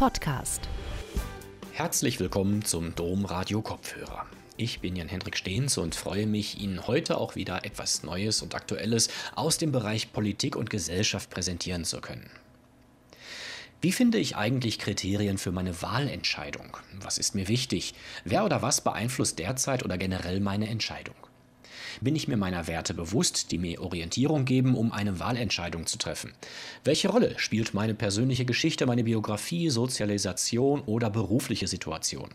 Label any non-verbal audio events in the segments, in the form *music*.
Podcast. Herzlich willkommen zum Dom Radio Kopfhörer. Ich bin Jan-Hendrik Stehns und freue mich, Ihnen heute auch wieder etwas Neues und Aktuelles aus dem Bereich Politik und Gesellschaft präsentieren zu können. Wie finde ich eigentlich Kriterien für meine Wahlentscheidung? Was ist mir wichtig? Wer oder was beeinflusst derzeit oder generell meine Entscheidung? Bin ich mir meiner Werte bewusst, die mir Orientierung geben, um eine Wahlentscheidung zu treffen? Welche Rolle spielt meine persönliche Geschichte, meine Biografie, Sozialisation oder berufliche Situation?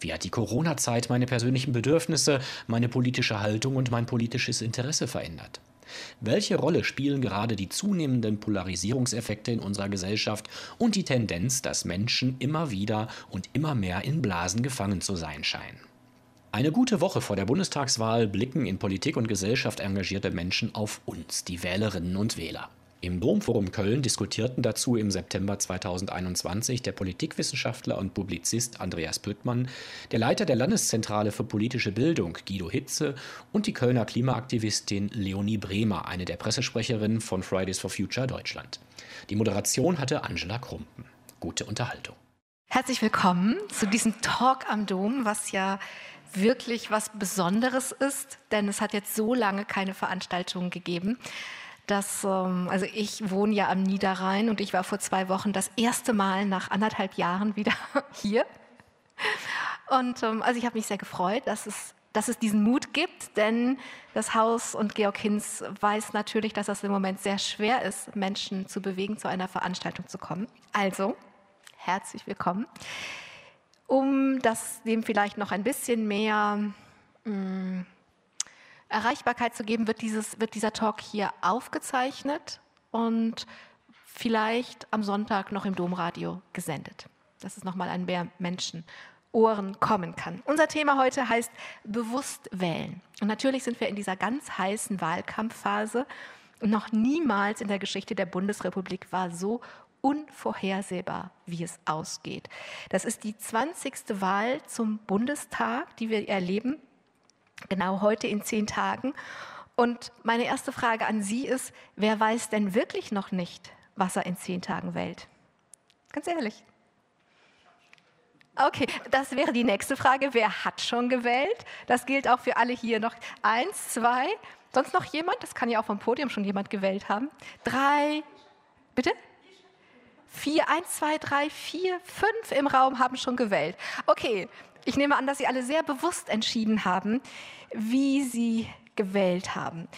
Wie hat die Corona-Zeit meine persönlichen Bedürfnisse, meine politische Haltung und mein politisches Interesse verändert? Welche Rolle spielen gerade die zunehmenden Polarisierungseffekte in unserer Gesellschaft und die Tendenz, dass Menschen immer wieder und immer mehr in Blasen gefangen zu sein scheinen? Eine gute Woche vor der Bundestagswahl blicken in Politik und Gesellschaft engagierte Menschen auf uns, die Wählerinnen und Wähler. Im Domforum Köln diskutierten dazu im September 2021 der Politikwissenschaftler und Publizist Andreas Püttmann, der Leiter der Landeszentrale für politische Bildung Guido Hitze und die Kölner Klimaaktivistin Leonie Bremer, eine der Pressesprecherinnen von Fridays for Future Deutschland. Die Moderation hatte Angela Krumpen. Gute Unterhaltung. Herzlich willkommen zu diesem Talk am Dom, was ja wirklich was Besonderes ist, denn es hat jetzt so lange keine Veranstaltungen gegeben. Dass, ähm, also ich wohne ja am Niederrhein und ich war vor zwei Wochen das erste Mal nach anderthalb Jahren *laughs* wieder hier. Und ähm, also ich habe mich sehr gefreut, dass es, dass es diesen Mut gibt, denn das Haus und Georg Hinz weiß natürlich, dass es im Moment sehr schwer ist, Menschen zu bewegen, zu einer Veranstaltung zu kommen. Also, herzlich willkommen um das dem vielleicht noch ein bisschen mehr mh, mm, Erreichbarkeit zu geben, wird, dieses, wird dieser Talk hier aufgezeichnet und vielleicht am Sonntag noch im Domradio gesendet, dass es nochmal an mehr Menschen Ohren kommen kann. Unser Thema heute heißt bewusst wählen. Und natürlich sind wir in dieser ganz heißen Wahlkampfphase. Und noch niemals in der Geschichte der Bundesrepublik war so unvorhersehbar, wie es ausgeht. Das ist die 20. Wahl zum Bundestag, die wir erleben, genau heute in zehn Tagen. Und meine erste Frage an Sie ist, wer weiß denn wirklich noch nicht, was er in zehn Tagen wählt? Ganz ehrlich. Okay, das wäre die nächste Frage. Wer hat schon gewählt? Das gilt auch für alle hier noch. Eins, zwei. Sonst noch jemand? Das kann ja auch vom Podium schon jemand gewählt haben. Drei. Bitte? Vier, eins, zwei, drei, vier, fünf im Raum haben schon gewählt. Okay, ich nehme an, dass Sie alle sehr bewusst entschieden haben, wie Sie gewählt haben.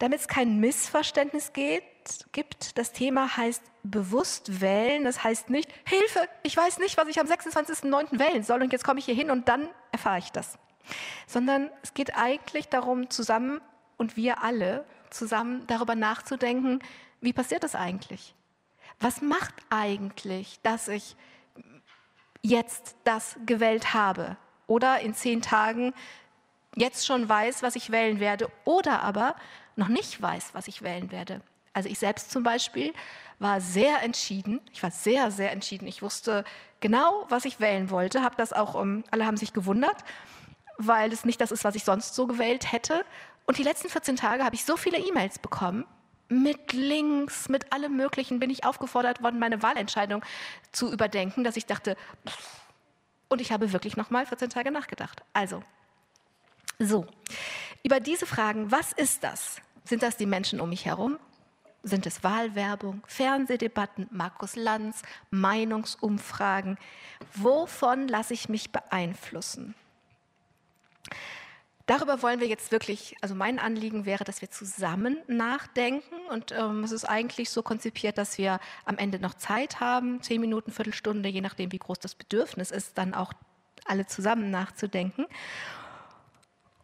Damit es kein Missverständnis geht, gibt, das Thema heißt bewusst wählen. Das heißt nicht, Hilfe, ich weiß nicht, was ich am 26.09. wählen soll und jetzt komme ich hier hin und dann erfahre ich das. Sondern es geht eigentlich darum, zusammen und wir alle zusammen darüber nachzudenken, wie passiert das eigentlich? Was macht eigentlich, dass ich jetzt das gewählt habe oder in zehn Tagen jetzt schon weiß, was ich wählen werde oder aber noch nicht weiß, was ich wählen werde. Also ich selbst zum Beispiel war sehr entschieden. Ich war sehr, sehr entschieden. Ich wusste genau, was ich wählen wollte. Habe das auch, um, alle haben sich gewundert, weil es nicht das ist, was ich sonst so gewählt hätte. Und die letzten 14 Tage habe ich so viele E-Mails bekommen mit Links, mit allem Möglichen bin ich aufgefordert worden, meine Wahlentscheidung zu überdenken, dass ich dachte, und ich habe wirklich noch mal 14 Tage nachgedacht. Also, so, über diese Fragen, was ist das? Sind das die Menschen um mich herum? Sind es Wahlwerbung, Fernsehdebatten, Markus Lanz, Meinungsumfragen? Wovon lasse ich mich beeinflussen? Darüber wollen wir jetzt wirklich, also mein Anliegen wäre, dass wir zusammen nachdenken und ähm, es ist eigentlich so konzipiert, dass wir am Ende noch Zeit haben, zehn Minuten, Viertelstunde, je nachdem, wie groß das Bedürfnis ist, dann auch alle zusammen nachzudenken.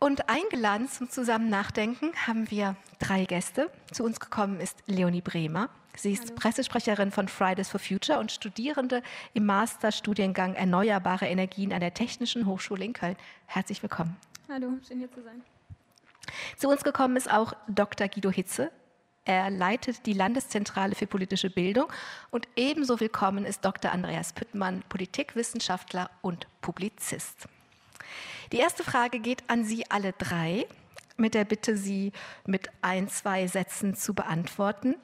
Und eingeladen zum zusammen Nachdenken haben wir drei Gäste. Zu uns gekommen ist Leonie Bremer. Sie ist Hallo. Pressesprecherin von Fridays for Future und Studierende im Masterstudiengang Erneuerbare Energien an der Technischen Hochschule in Köln. Herzlich willkommen. Hallo, schön hier zu sein. Zu uns gekommen ist auch Dr. Guido Hitze. Er leitet die Landeszentrale für politische Bildung und ebenso willkommen ist Dr. Andreas Püttmann, Politikwissenschaftler und Publizist. Die erste Frage geht an Sie alle drei, mit der Bitte, sie mit ein, zwei Sätzen zu beantworten.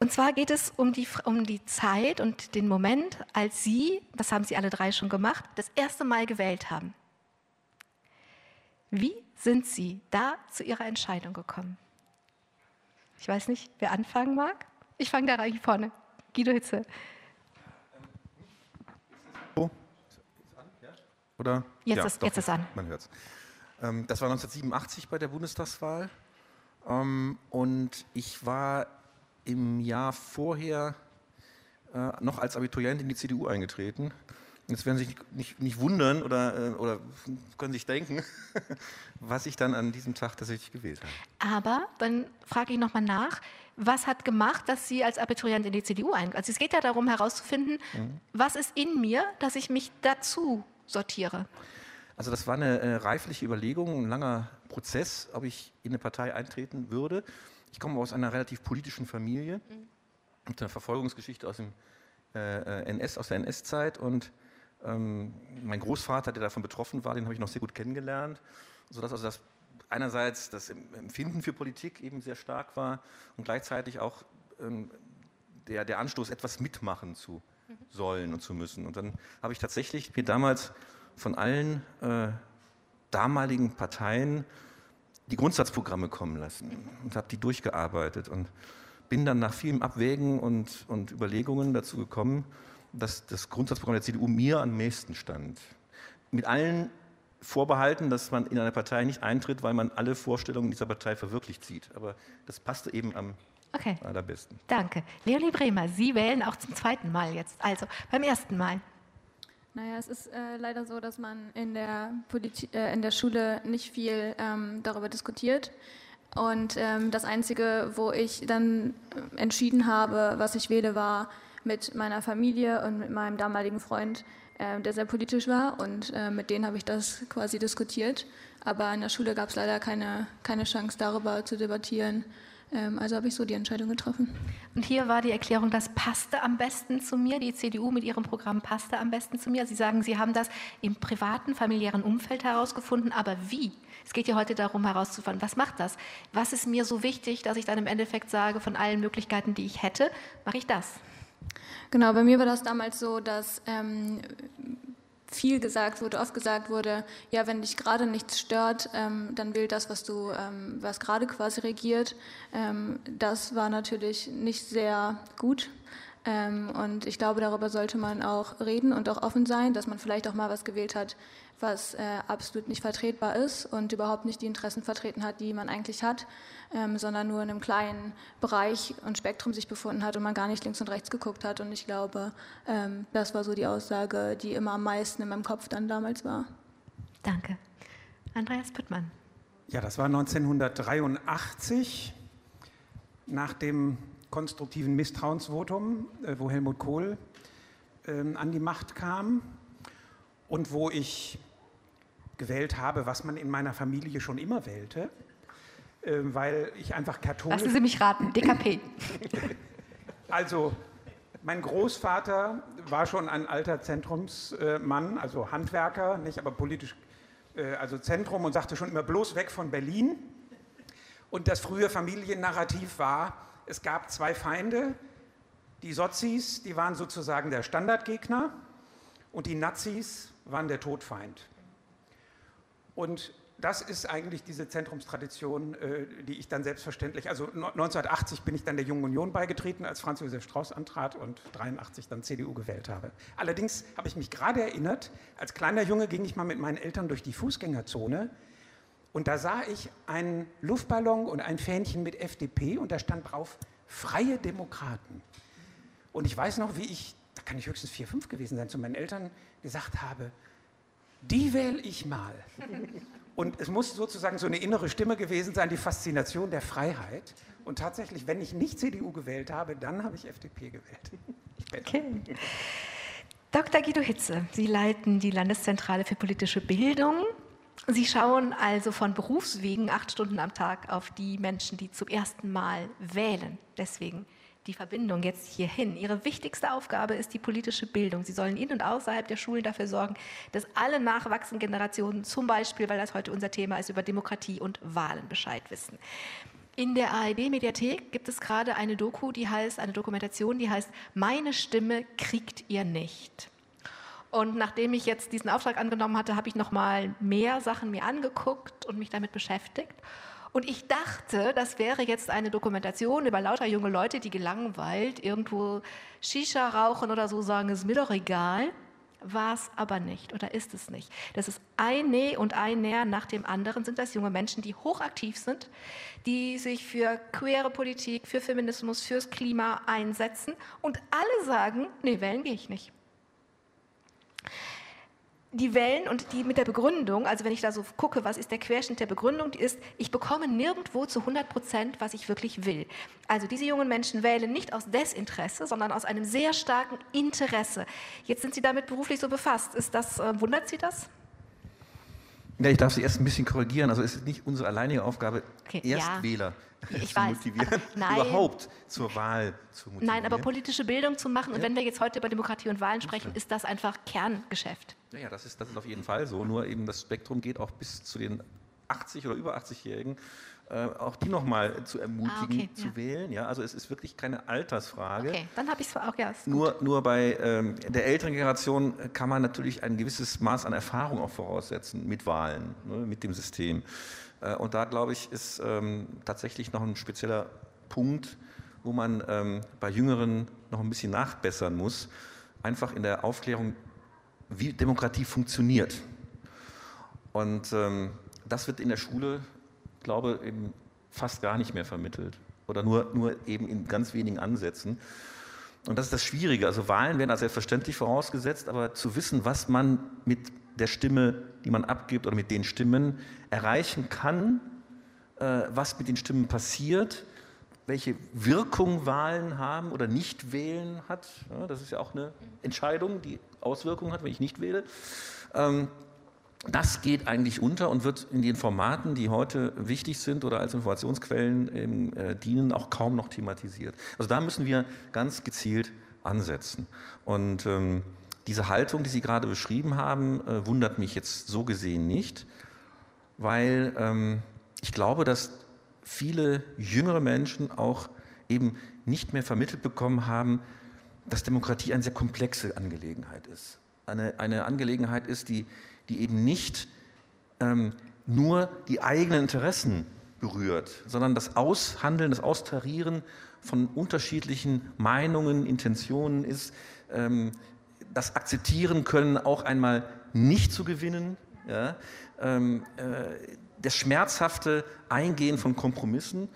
Und zwar geht es um die, um die Zeit und den Moment, als Sie, das haben Sie alle drei schon gemacht, das erste Mal gewählt haben. Wie sind Sie da zu Ihrer Entscheidung gekommen? Ich weiß nicht, wer anfangen mag. Ich fange da rein vorne. Guido Hitze. Oh. Oder? Jetzt, ja, ist, doch, jetzt ist an. Man hört es. Ähm, das war 1987 bei der Bundestagswahl. Ähm, und ich war im Jahr vorher äh, noch als Abiturient in die CDU eingetreten. Jetzt werden Sie sich nicht, nicht wundern oder, äh, oder können sich denken, *laughs* was ich dann an diesem Tag tatsächlich gewählt habe. Aber dann frage ich nochmal nach, was hat gemacht, dass Sie als Abiturient in die CDU eingetreten Also es geht ja darum herauszufinden, mhm. was ist in mir, dass ich mich dazu sortiere. Also das war eine äh, reifliche Überlegung, ein langer Prozess, ob ich in eine Partei eintreten würde. Ich komme aus einer relativ politischen Familie mhm. mit einer Verfolgungsgeschichte aus dem äh, NS, aus der NS-Zeit und ähm, mein Großvater, der davon betroffen war, den habe ich noch sehr gut kennengelernt, sodass also das einerseits das Empfinden für Politik eben sehr stark war und gleichzeitig auch ähm, der, der Anstoß, etwas mitmachen zu mhm. sollen und zu müssen. Und dann habe ich tatsächlich mir damals von allen äh, damaligen Parteien die Grundsatzprogramme kommen lassen und habe die durchgearbeitet und bin dann nach vielem Abwägen und, und Überlegungen dazu gekommen, dass das Grundsatzprogramm der CDU mir am nächsten stand. Mit allen Vorbehalten, dass man in eine Partei nicht eintritt, weil man alle Vorstellungen dieser Partei verwirklicht sieht. Aber das passte eben am okay. allerbesten. Danke. Leonie Bremer, Sie wählen auch zum zweiten Mal jetzt, also beim ersten Mal. Naja, es ist äh, leider so, dass man in der, Politi äh, in der Schule nicht viel ähm, darüber diskutiert. Und ähm, das Einzige, wo ich dann entschieden habe, was ich wähle, war mit meiner Familie und mit meinem damaligen Freund, äh, der sehr politisch war. Und äh, mit denen habe ich das quasi diskutiert. Aber in der Schule gab es leider keine, keine Chance, darüber zu debattieren. Ähm, also habe ich so die Entscheidung getroffen. Und hier war die Erklärung, das passte am besten zu mir. Die CDU mit ihrem Programm passte am besten zu mir. Sie sagen, Sie haben das im privaten, familiären Umfeld herausgefunden. Aber wie? Es geht ja heute darum herauszufinden, was macht das? Was ist mir so wichtig, dass ich dann im Endeffekt sage, von allen Möglichkeiten, die ich hätte, mache ich das? Genau, bei mir war das damals so, dass ähm, viel gesagt wurde, oft gesagt wurde, ja, wenn dich gerade nichts stört, ähm, dann will das, was du, ähm, was gerade quasi regiert. Ähm, das war natürlich nicht sehr gut. Ähm, und ich glaube, darüber sollte man auch reden und auch offen sein, dass man vielleicht auch mal was gewählt hat, was äh, absolut nicht vertretbar ist und überhaupt nicht die Interessen vertreten hat, die man eigentlich hat, ähm, sondern nur in einem kleinen Bereich und Spektrum sich befunden hat und man gar nicht links und rechts geguckt hat. Und ich glaube, ähm, das war so die Aussage, die immer am meisten in meinem Kopf dann damals war. Danke. Andreas Püttmann. Ja, das war 1983 nach dem konstruktiven Misstrauensvotum, äh, wo Helmut Kohl äh, an die Macht kam und wo ich gewählt habe, was man in meiner Familie schon immer wählte, äh, weil ich einfach katholisch... Lassen Sie mich raten, DKP. *laughs* also, mein Großvater war schon ein alter Zentrumsmann, also Handwerker, nicht, aber politisch, äh, also Zentrum und sagte schon immer bloß weg von Berlin. Und das frühe Familiennarrativ war, es gab zwei Feinde, die Sozis, die waren sozusagen der Standardgegner und die Nazis waren der Todfeind. Und das ist eigentlich diese Zentrumstradition, äh, die ich dann selbstverständlich, also 1980 bin ich dann der Jungen Union beigetreten, als Franz Josef Strauß antrat und 83 dann CDU gewählt habe. Allerdings habe ich mich gerade erinnert, als kleiner Junge ging ich mal mit meinen Eltern durch die Fußgängerzone und da sah ich einen Luftballon und ein Fähnchen mit FDP und da stand drauf Freie Demokraten. Und ich weiß noch, wie ich, da kann ich höchstens vier, fünf gewesen sein, zu meinen Eltern gesagt habe, die wähle ich mal. Und es muss sozusagen so eine innere Stimme gewesen sein, die Faszination der Freiheit. Und tatsächlich, wenn ich nicht CDU gewählt habe, dann habe ich FDP gewählt. Okay. Dr. Guido Hitze, Sie leiten die Landeszentrale für politische Bildung. Sie schauen also von Berufswegen acht Stunden am Tag auf die Menschen, die zum ersten Mal wählen. Deswegen die Verbindung jetzt hierhin. Ihre wichtigste Aufgabe ist die politische Bildung. Sie sollen in und außerhalb der Schulen dafür sorgen, dass alle nachwachsenden Generationen zum Beispiel, weil das heute unser Thema ist, über Demokratie und Wahlen Bescheid wissen. In der ARD-Mediathek gibt es gerade eine Doku, die heißt, eine Dokumentation, die heißt Meine Stimme kriegt ihr nicht. Und nachdem ich jetzt diesen Auftrag angenommen hatte, habe ich noch mal mehr Sachen mir angeguckt und mich damit beschäftigt. Und ich dachte, das wäre jetzt eine Dokumentation über lauter junge Leute, die gelangweilt irgendwo Shisha rauchen oder so sagen, ist mir doch egal. War es aber nicht oder ist es nicht. Das ist ein Nee und ein Näher nach dem anderen sind das junge Menschen, die hochaktiv sind, die sich für queere Politik, für Feminismus, fürs Klima einsetzen und alle sagen, nee, wählen gehe ich nicht die Wellen und die mit der Begründung, also wenn ich da so gucke, was ist der Querschnitt der Begründung, die ist, ich bekomme nirgendwo zu 100 Prozent, was ich wirklich will. Also diese jungen Menschen wählen nicht aus Desinteresse, sondern aus einem sehr starken Interesse. Jetzt sind sie damit beruflich so befasst. Ist das, äh, wundert Sie das? Ja, ich darf Sie erst ein bisschen korrigieren. Also es ist nicht unsere alleinige Aufgabe, okay, Erstwähler ja zu weiß, motivieren, überhaupt zur Wahl zu motivieren. Nein, aber politische Bildung zu machen, ja. und wenn wir jetzt heute über Demokratie und Wahlen sprechen, ist das einfach Kerngeschäft. Ja, ja das, ist, das ist auf jeden Fall so. Nur eben das Spektrum geht auch bis zu den 80 oder über 80-Jährigen. Äh, auch die nochmal zu ermutigen, ah, okay, zu ja. wählen. Ja, also es ist wirklich keine Altersfrage. Okay, dann habe ich es auch, ja. Nur, nur bei ähm, der älteren Generation kann man natürlich ein gewisses Maß an Erfahrung auch voraussetzen mit Wahlen, ne, mit dem System. Äh, und da, glaube ich, ist ähm, tatsächlich noch ein spezieller Punkt, wo man ähm, bei Jüngeren noch ein bisschen nachbessern muss, einfach in der Aufklärung, wie Demokratie funktioniert. Und ähm, das wird in der Schule, glaube ich, fast gar nicht mehr vermittelt oder nur, nur eben in ganz wenigen Ansätzen. Und das ist das Schwierige. Also Wahlen werden als selbstverständlich vorausgesetzt, aber zu wissen, was man mit der Stimme, die man abgibt oder mit den Stimmen erreichen kann, äh, was mit den Stimmen passiert, welche Wirkung Wahlen haben oder nicht wählen hat. Ja, das ist ja auch eine Entscheidung, die Auswirkungen hat, wenn ich nicht wähle. Ähm, das geht eigentlich unter und wird in den Formaten, die heute wichtig sind oder als Informationsquellen ähm, äh, dienen, auch kaum noch thematisiert. Also da müssen wir ganz gezielt ansetzen. Und ähm, diese Haltung, die Sie gerade beschrieben haben, äh, wundert mich jetzt so gesehen nicht, weil ähm, ich glaube, dass viele jüngere Menschen auch eben nicht mehr vermittelt bekommen haben, dass Demokratie eine sehr komplexe Angelegenheit ist. Eine, eine Angelegenheit ist, die, die eben nicht ähm, nur die eigenen Interessen berührt, sondern das Aushandeln, das Austarieren von unterschiedlichen Meinungen, Intentionen ist, ähm, das akzeptieren können, auch einmal nicht zu gewinnen, ja, ähm, äh, das schmerzhafte Eingehen von Kompromissen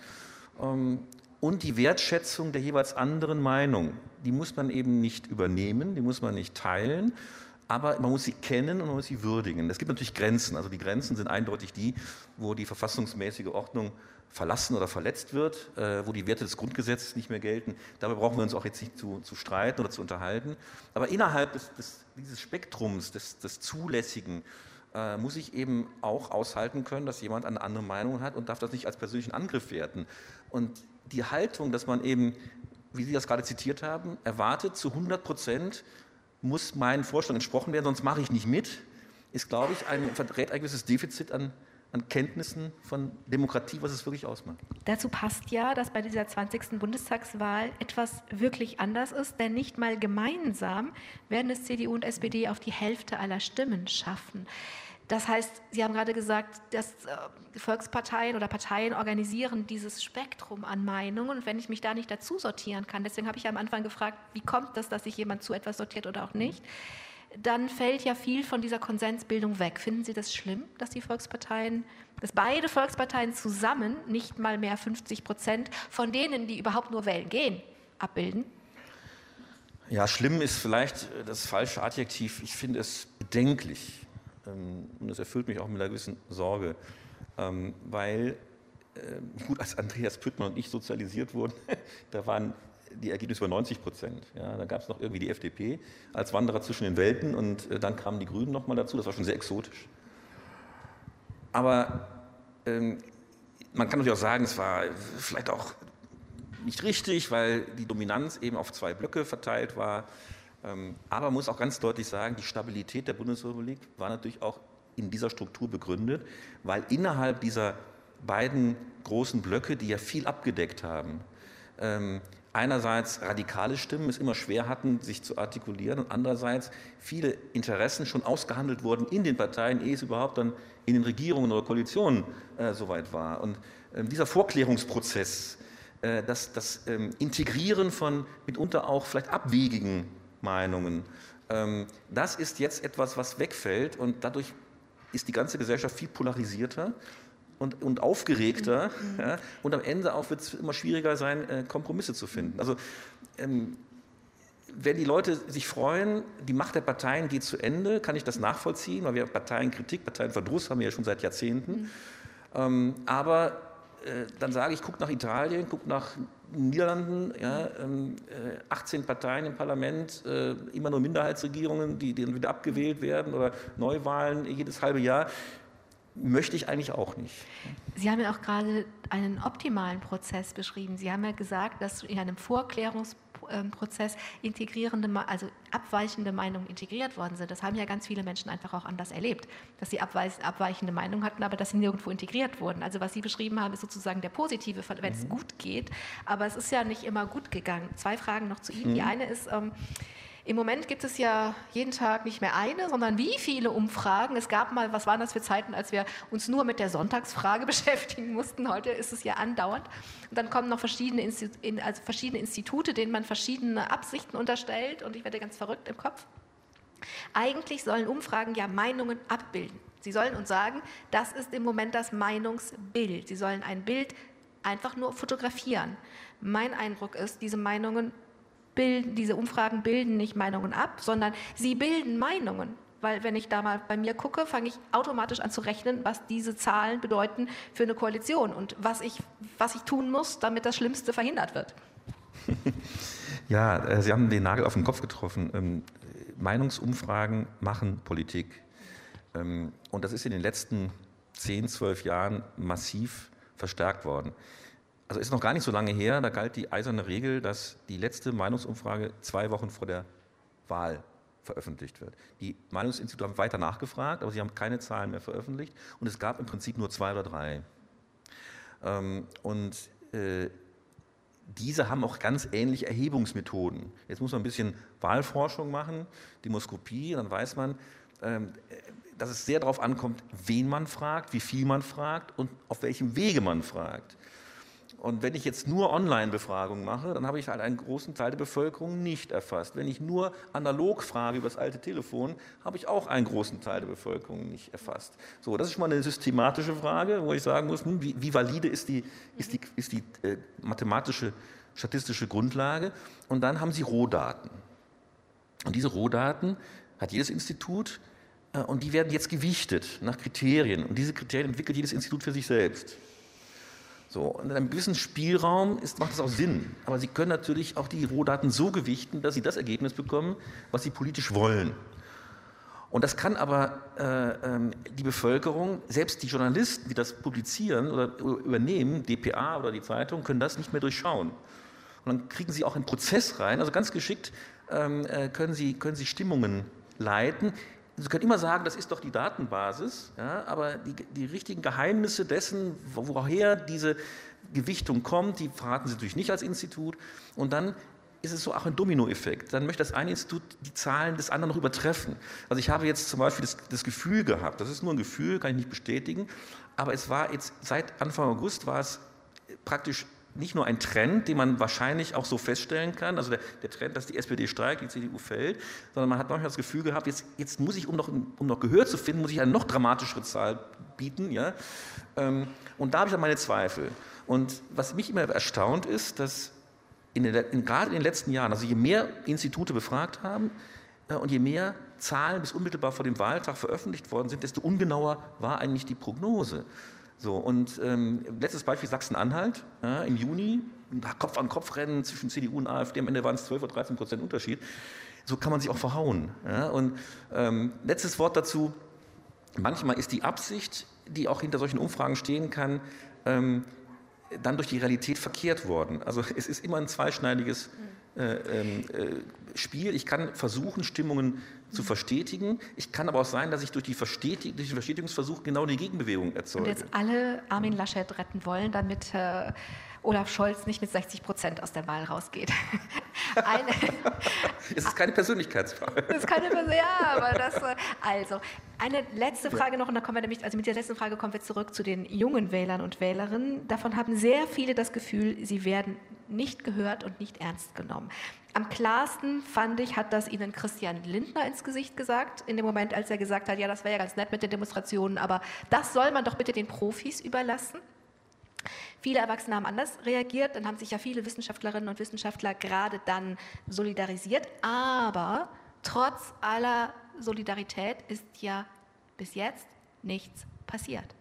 ähm, und die Wertschätzung der jeweils anderen Meinung. Die muss man eben nicht übernehmen, die muss man nicht teilen, aber man muss sie kennen und man muss sie würdigen. Es gibt natürlich Grenzen. Also die Grenzen sind eindeutig die, wo die verfassungsmäßige Ordnung verlassen oder verletzt wird, äh, wo die Werte des Grundgesetzes nicht mehr gelten. Dabei brauchen wir uns auch jetzt nicht zu, zu streiten oder zu unterhalten. Aber innerhalb des, des, dieses Spektrums des, des Zulässigen äh, muss ich eben auch aushalten können, dass jemand eine andere Meinung hat und darf das nicht als persönlichen Angriff werten. Und die Haltung, dass man eben, wie Sie das gerade zitiert haben, erwartet, zu 100 Prozent muss meinen Vorstellungen entsprochen werden, sonst mache ich nicht mit, ist, glaube ich, ein, verrät ein gewisses Defizit an an Kenntnissen von Demokratie, was es wirklich ausmacht. Dazu passt ja, dass bei dieser 20. Bundestagswahl etwas wirklich anders ist, denn nicht mal gemeinsam werden es CDU und SPD auf die Hälfte aller Stimmen schaffen. Das heißt, Sie haben gerade gesagt, dass äh, Volksparteien oder Parteien organisieren dieses Spektrum an Meinungen. Und wenn ich mich da nicht dazu sortieren kann, deswegen habe ich am Anfang gefragt, wie kommt das, dass sich jemand zu etwas sortiert oder auch nicht, dann fällt ja viel von dieser Konsensbildung weg. Finden Sie das schlimm, dass die Volksparteien, dass beide Volksparteien zusammen nicht mal mehr 50 Prozent von denen, die überhaupt nur wählen gehen, abbilden? Ja, schlimm ist vielleicht das falsche Adjektiv. Ich finde es bedenklich. Ähm, und das erfüllt mich auch mit einer gewissen Sorge, ähm, weil, äh, gut, als Andreas Püttmann und ich sozialisiert wurden, *laughs* da waren die Ergebnisse über 90 Prozent. Ja, da gab es noch irgendwie die FDP als Wanderer zwischen den Welten und äh, dann kamen die Grünen nochmal dazu. Das war schon sehr exotisch. Aber ähm, man kann natürlich auch sagen, es war vielleicht auch nicht richtig, weil die Dominanz eben auf zwei Blöcke verteilt war. Ähm, aber man muss auch ganz deutlich sagen, die Stabilität der Bundesrepublik war natürlich auch in dieser Struktur begründet, weil innerhalb dieser beiden großen Blöcke, die ja viel abgedeckt haben. Ähm, einerseits radikale Stimmen es immer schwer hatten, sich zu artikulieren und andererseits viele Interessen schon ausgehandelt wurden in den Parteien, ehe es überhaupt dann in den Regierungen oder Koalitionen äh, soweit war. Und äh, dieser Vorklärungsprozess, äh, das, das ähm, Integrieren von mitunter auch vielleicht abwegigen Meinungen, ähm, das ist jetzt etwas, was wegfällt und dadurch ist die ganze Gesellschaft viel polarisierter und, und aufgeregter. Mhm. *laughs* Ja, und am Ende auch wird es immer schwieriger sein, äh, Kompromisse zu finden. Also ähm, wenn die Leute sich freuen, die Macht der Parteien geht zu Ende, kann ich das nachvollziehen, weil wir Parteienkritik, Parteienverdruss haben wir ja schon seit Jahrzehnten. Mhm. Ähm, aber äh, dann sage ich, guck nach Italien, guck nach Niederlanden, ja, ähm, äh, 18 Parteien im Parlament, äh, immer nur Minderheitsregierungen, die, die dann wieder abgewählt werden oder Neuwahlen jedes halbe Jahr möchte ich eigentlich auch nicht. Sie haben ja auch gerade einen optimalen Prozess beschrieben. Sie haben ja gesagt, dass in einem Vorklärungsprozess integrierende, also abweichende Meinungen integriert worden sind. Das haben ja ganz viele Menschen einfach auch anders erlebt, dass sie abweichende Meinungen hatten, aber dass sie nirgendwo integriert wurden. Also was Sie beschrieben haben, ist sozusagen der positive, wenn es mhm. gut geht. Aber es ist ja nicht immer gut gegangen. Zwei Fragen noch zu Ihnen. Mhm. Die eine ist, ähm, im Moment gibt es ja jeden Tag nicht mehr eine, sondern wie viele Umfragen. Es gab mal, was waren das für Zeiten, als wir uns nur mit der Sonntagsfrage *laughs* beschäftigen mussten. Heute ist es ja andauernd. Und dann kommen noch verschiedene, Institu also verschiedene Institute, denen man verschiedene Absichten unterstellt. Und ich werde ganz verrückt im Kopf. Eigentlich sollen Umfragen ja Meinungen abbilden. Sie sollen uns sagen, das ist im Moment das Meinungsbild. Sie sollen ein Bild einfach nur fotografieren. Mein Eindruck ist, diese Meinungen bilden, diese Umfragen bilden nicht Meinungen ab, sondern sie bilden Meinungen. Weil wenn ich da mal bei mir gucke, fange ich automatisch an zu rechnen, was diese Zahlen bedeuten für eine Koalition und was ich, was ich tun muss, damit das Schlimmste verhindert wird. *laughs* Ja, äh, Sie haben den Nagel auf den Kopf getroffen. Ähm, Meinungsumfragen machen Politik. Ähm, und das ist in den letzten 10, 12 Jahren massiv verstärkt worden also ist noch gar nicht so lange her, da galt die eiserne Regel, dass die letzte Meinungsumfrage zwei Wochen vor der Wahl veröffentlicht wird. Die Meinungsinstitute haben weiter nachgefragt, aber sie haben keine Zahlen mehr veröffentlicht und es gab im Prinzip nur zwei oder drei. Ähm, und äh, diese haben auch ganz ähnliche Erhebungsmethoden. Jetzt muss man ein bisschen Wahlforschung machen, Demoskopie, dann weiß man, ähm, dass es sehr darauf ankommt, wen man fragt, wie viel man fragt und auf welchem Wege man fragt. Und wenn ich jetzt nur Online-Befragungen mache, dann habe ich halt einen großen Teil der Bevölkerung nicht erfasst. Wenn ich nur analog frage über das alte Telefon, habe ich auch einen großen Teil der Bevölkerung nicht erfasst. So, das ist schon mal eine systematische Frage, wo ich sagen muss, hm, wie, wie, valide ist die, ist die, ist die äh, mathematische, statistische Grundlage? Und dann haben Sie Rohdaten. Und diese Rohdaten hat jedes Institut äh, und die werden jetzt gewichtet nach Kriterien. Und diese Kriterien entwickelt jedes Institut für sich selbst. So, und in einem gewissen Spielraum ist, macht das auch Sinn. Aber Sie können natürlich auch die Rohdaten so gewichten, dass Sie das Ergebnis bekommen, was Sie politisch wollen. Und das kann aber äh, ähm, die Bevölkerung, selbst die Journalisten, die das publizieren oder übernehmen, DPA oder die Zeitung, können das nicht mehr durchschauen. Und dann kriegen sie auch einen Prozess rein. Also ganz geschickt ähm, äh, können, sie, können sie Stimmungen leiten, Sie können immer sagen, das ist doch die Datenbasis, ja, aber die, die richtigen Geheimnisse dessen, woher diese Gewichtung kommt, die verraten Sie natürlich nicht als Institut. Und dann ist es so auch ein Dominoeffekt. Dann möchte das eine Institut die Zahlen des anderen noch übertreffen. Also ich habe jetzt zum Beispiel das, das, Gefühl gehabt, das ist nur ein Gefühl, kann ich nicht bestätigen, aber es war jetzt seit Anfang August war es praktisch nicht nur ein Trend, den man wahrscheinlich auch so feststellen kann, also der, der, Trend, dass die SPD steigt, die CDU fällt, sondern man hat manchmal das Gefühl gehabt, jetzt, jetzt muss ich, um noch, um noch Gehör zu finden, muss ich eine noch dramatischere Zahl bieten. Ja? Ähm, und da habe ich dann meine Zweifel. Und was mich immer erstaunt ist, dass in den, in, gerade in den letzten Jahren, also je mehr Institute befragt haben äh, und je mehr Zahlen bis unmittelbar vor dem Wahltag veröffentlicht worden sind, desto ungenauer war eigentlich die Prognose. So, und ähm, letztes Beispiel Sachsen-Anhalt ja, im Juni, Kopf an Kopf rennen zwischen CDU und AfD, am Ende waren es 12 oder 13 Prozent Unterschied. So kann man sich auch verhauen. Ja. Und ähm, letztes Wort dazu, manchmal ist die Absicht, die auch hinter solchen Umfragen stehen kann, ähm, dann durch die Realität verkehrt worden. Also *laughs* es ist immer ein zweischneidiges äh, ähm, äh, Spiel. Ich kann versuchen, Stimmungen zu verstetigen. Ich kann aber auch sein, dass ich durch, die Verstetig durch den Verstetigungsversuch genau die Gegenbewegung erzeuge. Und jetzt alle Armin Laschet retten wollen, damit äh, Olaf Scholz nicht mit 60 Prozent aus der Wahl rausgeht. *laughs* Eine, es ist keine Persönlichkeitsfrage. Das ist keine Persönlichkeitsfrage, ja, aber das. Äh, also, eine letzte Frage noch, und dann kommen wir nämlich, also mit der letzten Frage kommen wir zurück zu den jungen Wählern und Wählerinnen. Davon haben sehr viele das Gefühl, sie werden nicht gehört und nicht ernst genommen. Am klarsten fand ich, hat das Ihnen Christian Lindner ins Gesicht gesagt, in dem Moment, als er gesagt hat, ja, das wäre ja ganz nett mit den Demonstrationen, aber das soll man doch bitte den Profis überlassen. Viele Erwachsene haben anders reagiert, dann haben sich ja viele Wissenschaftlerinnen und Wissenschaftler gerade dann solidarisiert, aber trotz aller Solidarität ist ja bis jetzt nichts passiert.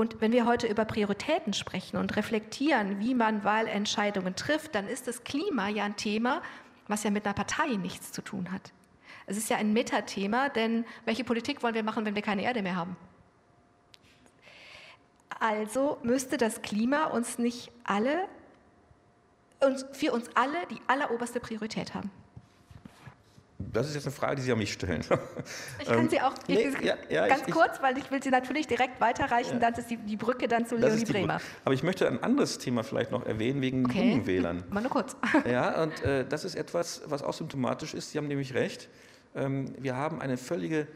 Und wenn wir heute über Prioritäten sprechen und reflektieren, wie man Wahlentscheidungen trifft, dann ist das Klima ja ein Thema, was ja mit einer Partei nichts zu tun hat. Es ist ja ein Metathema, denn welche Politik wollen wir machen, wenn wir keine Erde mehr haben? Also müsste das Klima uns nicht alle, uns, für uns alle die alleroberste Priorität haben. Das ist jetzt eine Frage, die Sie an mich stellen. Ich kann sie auch nee, ja, ja, ganz ich, kurz, weil ich will sie natürlich direkt weiterreichen. Ja. Das ist die, die Brücke dann zu Leonie Bremer. Aber ich möchte ein anderes Thema vielleicht noch erwähnen, wegen okay. jungen Wählern. *laughs* Mal nur kurz. *laughs* Ja, und äh, das ist etwas, was auch symptomatisch ist. Sie haben nämlich recht. Ähm, wir haben eine völlige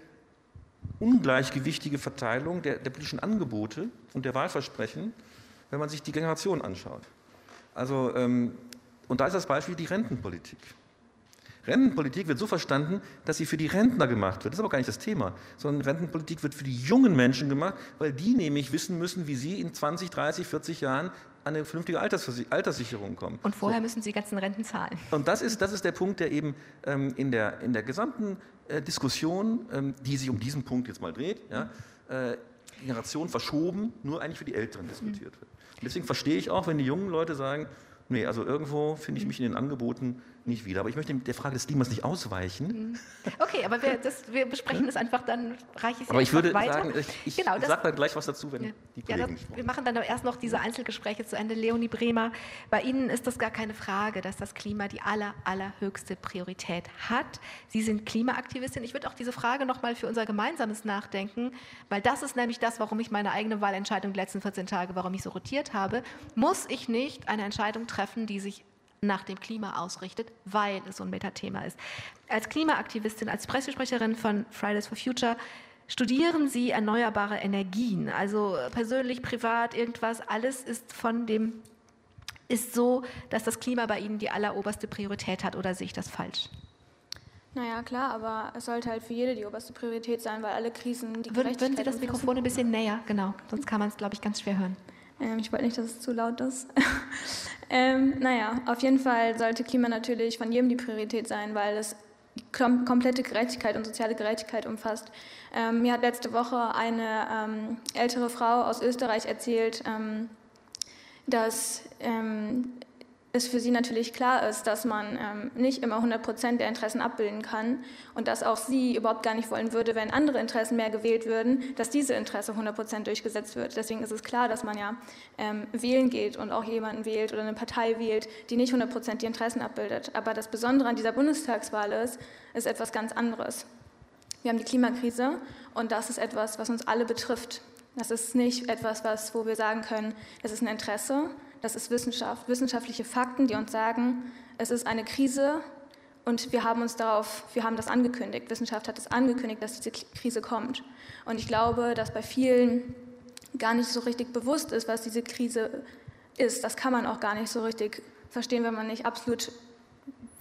ungleichgewichtige Verteilung der, der politischen Angebote und der Wahlversprechen, wenn man sich die Generation anschaut. Also, ähm, und da ist das Beispiel die Rentenpolitik. Rentenpolitik wird so verstanden, dass sie für die Rentner gemacht wird. Das ist aber gar nicht das Thema, sondern Rentenpolitik wird für die jungen Menschen gemacht, weil die nämlich wissen müssen, wie sie in 20, 30, 40 Jahren an eine vernünftige Alterssicherung kommen. Und vorher so. müssen sie die ganzen Renten zahlen. Und das ist, das ist der Punkt, der eben ähm, in, der, in der gesamten äh, Diskussion, ähm, die sich um diesen Punkt jetzt mal dreht, ja, äh, Generation verschoben, nur eigentlich für die Älteren diskutiert wird. Und deswegen verstehe ich auch, wenn die jungen Leute sagen, nee, also irgendwo finde ich mich in den Angeboten nicht wieder. Aber ich möchte der Frage des Klimas nicht ausweichen. Mhm. Okay, aber wir, das, wir besprechen das einfach, dann reiche ich es Aber ich würde weiter. sagen, ich, ich genau, sage dann gleich was dazu, wenn ja. die Kollegen ja, das, Wir machen dann erst noch diese Einzelgespräche zu Ende. Leonie Bremer, bei Ihnen ist das gar keine Frage, dass das Klima die aller, allerhöchste Priorität hat. Sie sind Klimaaktivistin. Ich würde auch diese Frage noch mal für unser gemeinsames Nachdenken, weil das ist nämlich das, warum ich meine eigene Wahlentscheidung die letzten 14 Tage, warum ich so rotiert habe. Muss ich nicht eine Entscheidung treffen, die sich nach dem Klima ausrichtet, weil es so ein Metathema ist. Als Klimaaktivistin, als Pressesprecherin von Fridays for Future studieren Sie erneuerbare Energien, also persönlich, privat, irgendwas, alles ist von dem ist so, dass das Klima bei Ihnen die alleroberste Priorität hat oder sehe ich das falsch? Naja, klar, aber es sollte halt für jede die oberste Priorität sein, weil alle Krisen die Würden, würden Sie das Mikrofon ein bisschen näher, genau, sonst kann man es, glaube ich, ganz schwer hören. Ähm, ich wollte nicht, dass es zu laut ist. *laughs* ähm, naja, auf jeden Fall sollte Klima natürlich von jedem die Priorität sein, weil es kom komplette Gerechtigkeit und soziale Gerechtigkeit umfasst. Ähm, mir hat letzte Woche eine ähm, ältere Frau aus Österreich erzählt, ähm, dass ähm, es für sie natürlich klar ist, dass man ähm, nicht immer 100 Prozent der Interessen abbilden kann und dass auch sie überhaupt gar nicht wollen würde, wenn andere Interessen mehr gewählt würden, dass diese Interesse 100 Prozent durchgesetzt wird. Deswegen ist es klar, dass man ja ähm, wählen geht und auch jemanden wählt oder eine Partei wählt, die nicht 100 Prozent die Interessen abbildet. Aber das Besondere an dieser Bundestagswahl ist, ist etwas ganz anderes. Wir haben die Klimakrise und das ist etwas, was uns alle betrifft. Das ist nicht etwas, was, wo wir sagen können, das ist ein Interesse, das ist Wissenschaft, wissenschaftliche Fakten, die uns sagen, es ist eine Krise und wir haben uns darauf, wir haben das angekündigt. Wissenschaft hat es angekündigt, dass diese Krise kommt. Und ich glaube, dass bei vielen gar nicht so richtig bewusst ist, was diese Krise ist. Das kann man auch gar nicht so richtig verstehen, wenn man nicht absolut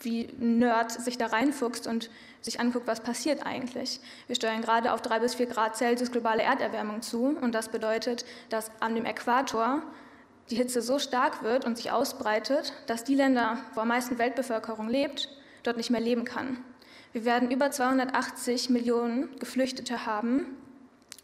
wie Nerd sich da reinfuchst und sich anguckt, was passiert eigentlich. Wir steuern gerade auf drei bis vier Grad Celsius globale Erderwärmung zu und das bedeutet, dass an dem Äquator die Hitze so stark wird und sich ausbreitet, dass die Länder, wo am meisten Weltbevölkerung lebt, dort nicht mehr leben kann. Wir werden über 280 Millionen Geflüchtete haben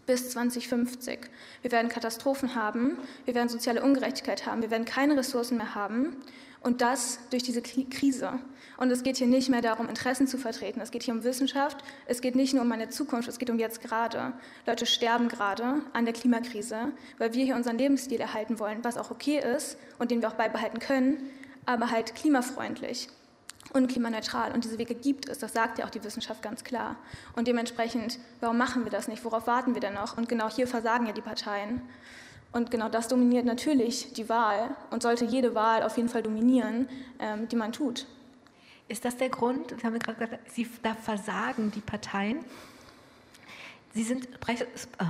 bis 2050. Wir werden Katastrophen haben, wir werden soziale Ungerechtigkeit haben, wir werden keine Ressourcen mehr haben und das durch diese Krise. Und es geht hier nicht mehr darum, Interessen zu vertreten. Es geht hier um Wissenschaft. Es geht nicht nur um meine Zukunft, es geht um jetzt gerade. Leute sterben gerade an der Klimakrise, weil wir hier unseren Lebensstil erhalten wollen, was auch okay ist und den wir auch beibehalten können, aber halt klimafreundlich. und klimaneutral. Und diese Wege gibt es, das sagt ja auch die Wissenschaft ganz klar. Und dementsprechend, warum machen wir das nicht? Worauf warten wir denn noch? Und genau hier versagen ja die Parteien. Und genau das dominiert natürlich die Wahl und sollte jede Wahl auf jeden Fall dominieren, ähm, die man tut. Ist das der Grund? Das haben wir gerade gesagt, Sie, da versagen die Parteien. Sie sind Presse, oh,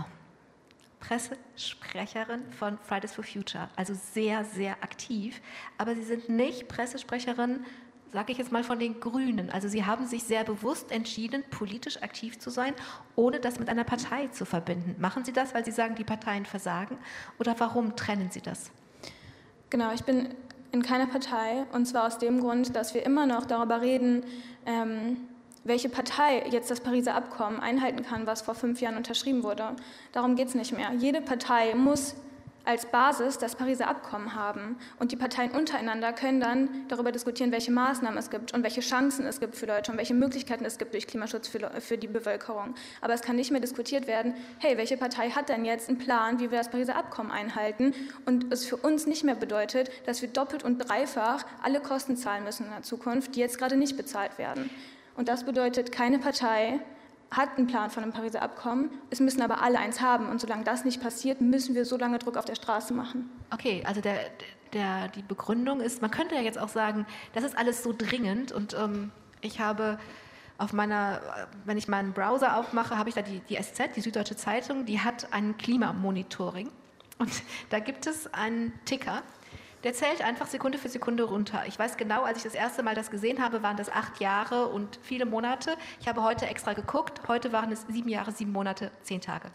Pressesprecherin von Fridays for Future, also sehr, sehr aktiv. Aber Sie sind nicht Pressesprecherin sage ich jetzt mal von den Grünen. Also Sie haben sich sehr bewusst entschieden, politisch aktiv zu sein, ohne das mit einer Partei zu verbinden. Machen Sie das, weil Sie sagen, die Parteien versagen? Oder warum trennen Sie das? Genau, ich bin in keiner Partei und zwar aus dem Grund, dass wir immer noch darüber reden, ähm, welche Partei jetzt das Pariser Abkommen einhalten kann, was vor fünf Jahren unterschrieben wurde. Darum geht es nicht mehr. Jede Partei muss als Basis das Pariser Abkommen haben. Und die Parteien untereinander können dann darüber diskutieren, welche Maßnahmen es gibt und welche Chancen es gibt für Deutschland, welche Möglichkeiten es gibt durch Klimaschutz für, für die Bevölkerung. Aber es kann nicht mehr diskutiert werden, hey, welche Partei hat denn jetzt einen Plan, wie wir das Pariser Abkommen einhalten? Und es für uns nicht mehr bedeutet, dass wir doppelt und dreifach alle Kosten zahlen müssen in der Zukunft, die jetzt gerade nicht bezahlt werden. Und das bedeutet, keine Partei hat einen Plan von einem Pariser Abkommen. Es müssen aber alle eins haben. Und solange das nicht passiert, müssen wir so lange Druck auf der Straße machen. Okay, also der, der, die Begründung ist, man könnte ja jetzt auch sagen, das ist alles so dringend. Und ähm, ich habe auf meiner, wenn ich meinen Browser aufmache, habe ich da die, die SZ, die Süddeutsche Zeitung, die hat ein Klimamonitoring. Und *laughs* da gibt es einen Ticker, der zählt einfach Sekunde für Sekunde runter. Ich weiß genau, als ich das erste Mal das gesehen habe, waren das acht Jahre und viele Monate. Ich habe heute extra geguckt. Heute waren es sieben Jahre, sieben Monate, zehn Tage.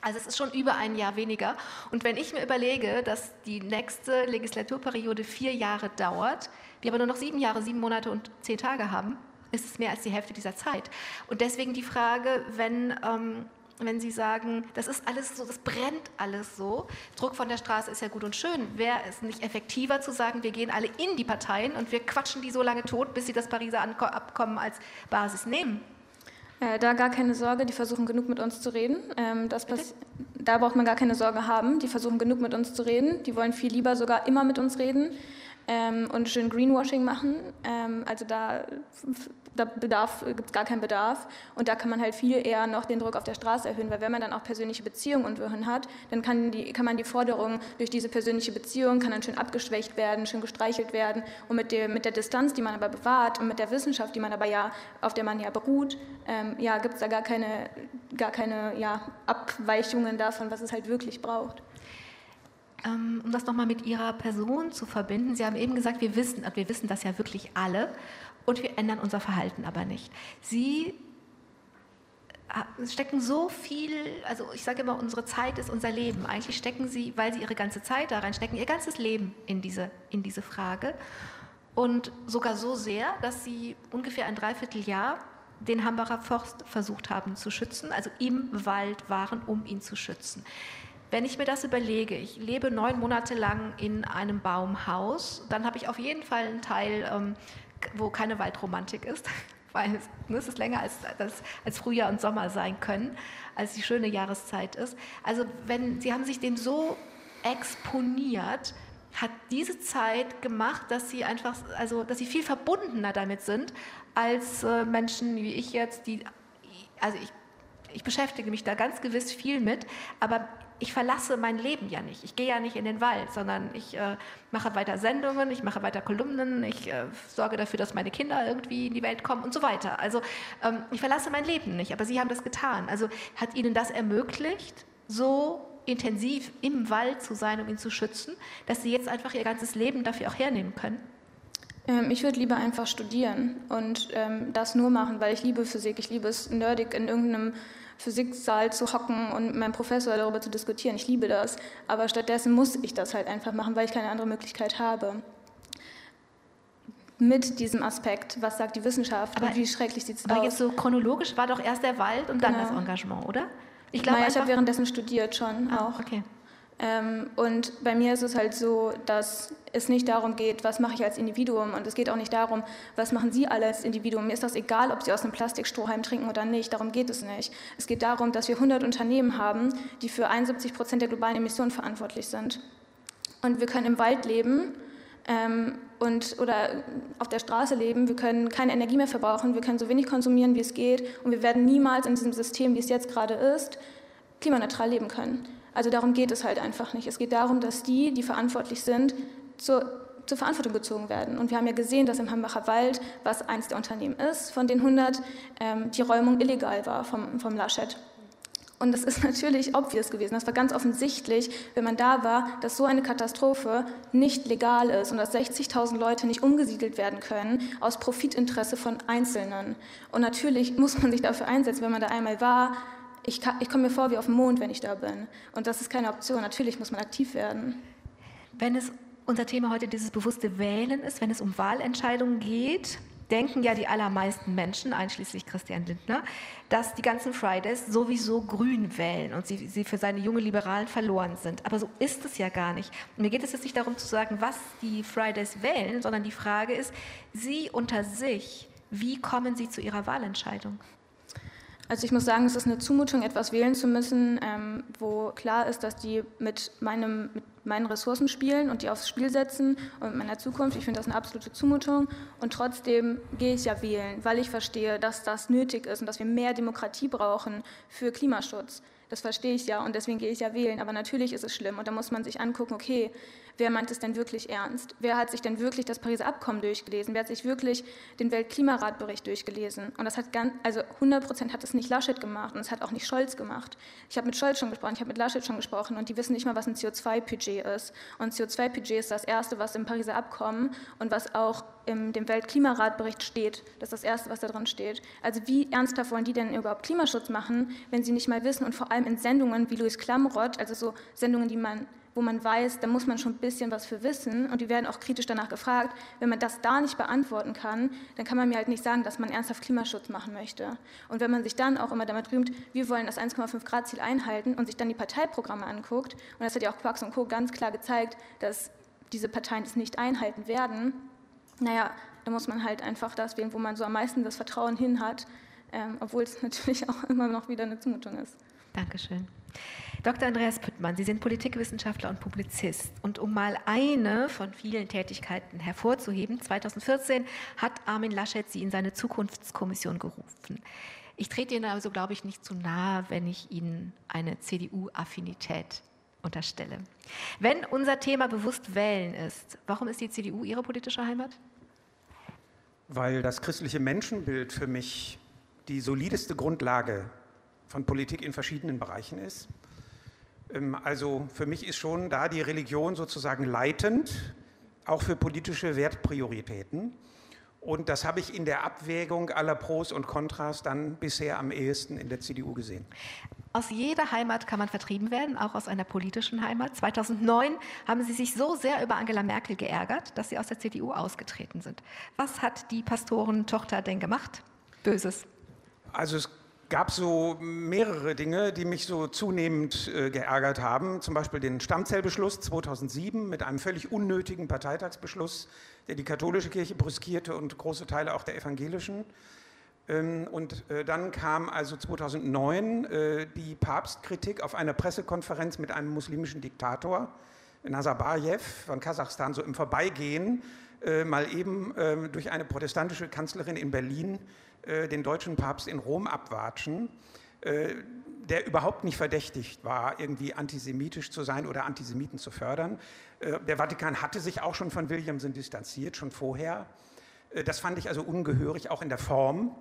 Also es ist schon über ein Jahr weniger. Und wenn ich mir überlege, dass die nächste Legislaturperiode vier Jahre dauert, wir aber nur noch sieben Jahre, sieben Monate und zehn Tage haben, ist es mehr als die Hälfte dieser Zeit. Und deswegen die Frage, wenn ähm, wenn Sie sagen, das ist alles so, das brennt alles so. Druck von der Straße ist ja gut und schön. Wäre es nicht effektiver zu sagen, wir gehen alle in die Parteien und wir quatschen die so lange tot, bis sie das Pariser Abkommen als Basis nehmen? Äh, da gar keine Sorge, die versuchen genug mit uns zu reden. Ähm, da braucht man gar keine Sorge haben. Die versuchen genug mit uns zu reden. Die wollen viel lieber sogar immer mit uns reden ähm, und schön Greenwashing machen. Ähm, also da da gibt es gar keinen Bedarf. Und da kann man halt viel eher noch den Druck auf der Straße erhöhen, weil wenn man dann auch persönliche Beziehungen und Wirren hat, dann kann, die, kann man die Forderungen durch diese persönliche Beziehung, kann dann schön abgeschwächt werden, schön gestreichelt werden. Und mit, dem, mit der Distanz, die man aber bewahrt und mit der Wissenschaft, die man aber ja, auf der man ja beruht, ähm, ja, gibt es da gar keine, gar keine ja, Abweichungen davon, was es halt wirklich braucht um das nochmal mit Ihrer Person zu verbinden. Sie haben eben gesagt, wir wissen, wir wissen das ja wirklich alle und wir ändern unser Verhalten aber nicht. Sie äh, stecken so viel, also ich sage immer, unsere Zeit ist unser Leben. Eigentlich stecken sie, weil sie ihre ganze Zeit da reinstecken, ihr ganzes Leben in diese, in diese Frage. Und sogar so sehr, dass sie ungefähr ein Dreivierteljahr den Hambacher Forst versucht haben zu schützen, also im Wald waren, um ihn zu schützen. Wenn ich mir das überlege, ich lebe neun Monate lang in einem Baumhaus, dann habe ich auf jeden Fall einen Teil ähm, wo keine Waldromantik ist, *laughs* weil es, ne, es ist länger als, als, als Frühjahr und Sommer sein können, als die schöne Jahreszeit ist. Also wenn Sie haben sich dem so exponiert, hat diese Zeit gemacht, dass sie einfach, also dass sie viel verbundener damit sind als äh, Menschen wie ich jetzt, die, also ich, ich beschäftige mich da ganz gewiss viel mit, aber ich verlasse mein Leben ja nicht. Ich gehe ja nicht in den Wald, sondern ich äh, mache weiter Sendungen, ich mache weiter Kolumnen, ich äh, sorge dafür, dass meine Kinder irgendwie in die Welt kommen und so weiter. Also ähm, ich verlasse mein Leben nicht, aber Sie haben das getan. Also hat Ihnen das ermöglicht, so intensiv im Wald zu sein, um ihn zu schützen, dass Sie jetzt einfach Ihr ganzes Leben dafür auch hernehmen können? Ähm, ich würde lieber einfach studieren und ähm, das nur machen, weil ich liebe Physik, ich liebe es nerdig in irgendeinem Physiksaal zu hocken und mit meinem Professor darüber zu diskutieren. Ich liebe das. Aber stattdessen muss ich das halt einfach machen, weil ich keine andere Möglichkeit habe. Mit diesem Aspekt, was sagt die Wissenschaft aber, und wie schrecklich sieht es aus. Aber jetzt so chronologisch war doch erst der Wald und genau. dann das Engagement, oder? Ich glaube, ich habe währenddessen studiert schon ah, auch. Okay. Ähm, und bei mir ist es halt so, dass es nicht darum geht, was mache ich als Individuum und es geht auch nicht darum, was machen Sie alle als Individuum. Mir ist das egal, ob Sie aus einem Plastikstrohhalm trinken oder nicht, darum geht es nicht. Es geht darum, dass wir 100 Unternehmen haben, die für 71 Prozent der globalen Emissionen verantwortlich sind. Und wir können im Wald leben ähm, und, oder auf der Straße leben, wir können keine Energie mehr verbrauchen, wir können so wenig konsumieren, wie es geht und wir werden niemals in diesem System, wie es jetzt gerade ist, klimaneutral leben können. Also darum geht es halt einfach nicht. Es geht darum, dass die, die verantwortlich sind, zur, zur Verantwortung gezogen werden. Und wir haben ja gesehen, dass im Hambacher Wald, was eins der Unternehmen ist, von den 100, ähm, die Räumung illegal war vom, vom Laschet. Und das ist *laughs* natürlich obvious gewesen. Das war ganz offensichtlich, wenn man da war, dass so eine Katastrophe nicht legal ist und dass 60.000 Leute nicht umgesiedelt werden können aus Profitinteresse von Einzelnen. Und natürlich muss man sich dafür einsetzen, wenn man da einmal war. Ich, ich komme mir vor wie auf dem Mond, wenn ich da bin. Und das ist keine Option. Natürlich muss man aktiv werden. Wenn es unser Thema heute dieses bewusste Wählen ist, wenn es um Wahlentscheidungen geht, denken ja die allermeisten Menschen, einschließlich Christian Lindner, dass die ganzen Fridays sowieso grün wählen und sie, sie für seine junge Liberalen verloren sind. Aber so ist es ja gar nicht. Mir geht es jetzt nicht darum zu sagen, was die Fridays wählen, sondern die Frage ist, sie unter sich, wie kommen sie zu ihrer Wahlentscheidung? Also ich muss sagen, es ist eine Zumutung, etwas wählen zu müssen, ähm, wo klar ist, dass die mit, meinem, mit meinen Ressourcen spielen und die aufs Spiel setzen und mit meiner Zukunft. Ich finde das eine absolute Zumutung. Und trotzdem gehe ich ja wählen, weil ich verstehe, dass das nötig ist und dass wir mehr Demokratie brauchen für Klimaschutz. Das verstehe ich ja und deswegen gehe ich ja wählen. Aber natürlich ist es schlimm und da muss man sich angucken, okay, wer meint es denn wirklich ernst? Wer hat sich denn wirklich das Pariser Abkommen durchgelesen? Wer hat sich wirklich den Weltklimaratbericht durchgelesen? Und das hat ganz, also 100 Prozent hat es nicht Laschet gemacht und es hat auch nicht Scholz gemacht. Ich habe mit Scholz schon gesprochen, ich habe mit Laschet schon gesprochen und die wissen nicht mal, was ein CO2-Budget ist. Und CO2-Budget ist das Erste, was im Pariser Abkommen und was auch in dem Weltklimaratbericht steht. Das ist das Erste, was da drin steht. Also wie ernsthaft wollen die denn überhaupt Klimaschutz machen, wenn sie nicht mal wissen und vor allem in Sendungen wie Louis Klamroth, also so Sendungen, die man wo man weiß, da muss man schon ein bisschen was für wissen und die werden auch kritisch danach gefragt. Wenn man das da nicht beantworten kann, dann kann man mir halt nicht sagen, dass man ernsthaft Klimaschutz machen möchte. Und wenn man sich dann auch immer damit rühmt, wir wollen das 1,5 Grad Ziel einhalten und sich dann die Parteiprogramme anguckt, und das hat ja auch Quarks und Co. ganz klar gezeigt, dass diese Parteien das nicht einhalten werden, naja, da muss man halt einfach das wählen, wo man so am meisten das Vertrauen hin hat, ähm, obwohl es *laughs* natürlich auch immer noch wieder eine Zumutung ist. Dankeschön. Dr. Andreas Püttmann, Sie sind Politikwissenschaftler und Publizist. Und um mal eine von vielen Tätigkeiten hervorzuheben, 2014 hat Armin Laschet Sie in seine Zukunftskommission gerufen. Ich trete Ihnen also, glaube ich, nicht zu nahe, wenn ich Ihnen eine CDU-Affinität unterstelle. Wenn unser Thema bewusst wählen ist, warum ist die CDU Ihre politische Heimat? Weil das christliche Menschenbild für mich die solideste Grundlage von Politik in verschiedenen Bereichen ist. Ähm, also für mich ist schon da die Religion sozusagen leitend, auch für politische Wertprioritäten. Und das habe ich in der Abwägung aller Pros und Kontras dann bisher am ehesten in der CDU gesehen. Aus jeder Heimat kann man vertrieben werden, auch aus einer politischen Heimat. 2009 haben Sie sich so sehr über Angela Merkel geärgert, dass Sie aus der CDU ausgetreten sind. Was hat die Pastorentochter denn gemacht? Böses. Also es gab so mehrere Dinge, die mich so zunehmend äh, geärgert haben. Zum Beispiel den Stammzellbeschluss 2007 mit einem völlig unnötigen Parteitagsbeschluss, der die katholische Kirche brüskierte und große Teile auch der evangelischen. Ähm, und äh, dann kam also 2009 äh, die Papstkritik auf einer Pressekonferenz mit einem muslimischen Diktator, Nazarbayev von Kasachstan, so im Vorbeigehen, äh, mal eben ähm, durch eine protestantische Kanzlerin in Berlin äh, den deutschen Papst in Rom abwatschen, äh, der überhaupt nicht verdächtigt war, irgendwie antisemitisch zu sein oder Antisemiten zu fördern. Äh, der Vatikan hatte sich auch schon von Williamson distanziert, schon vorher. Das fand ich also ungehörig, auch in der Form.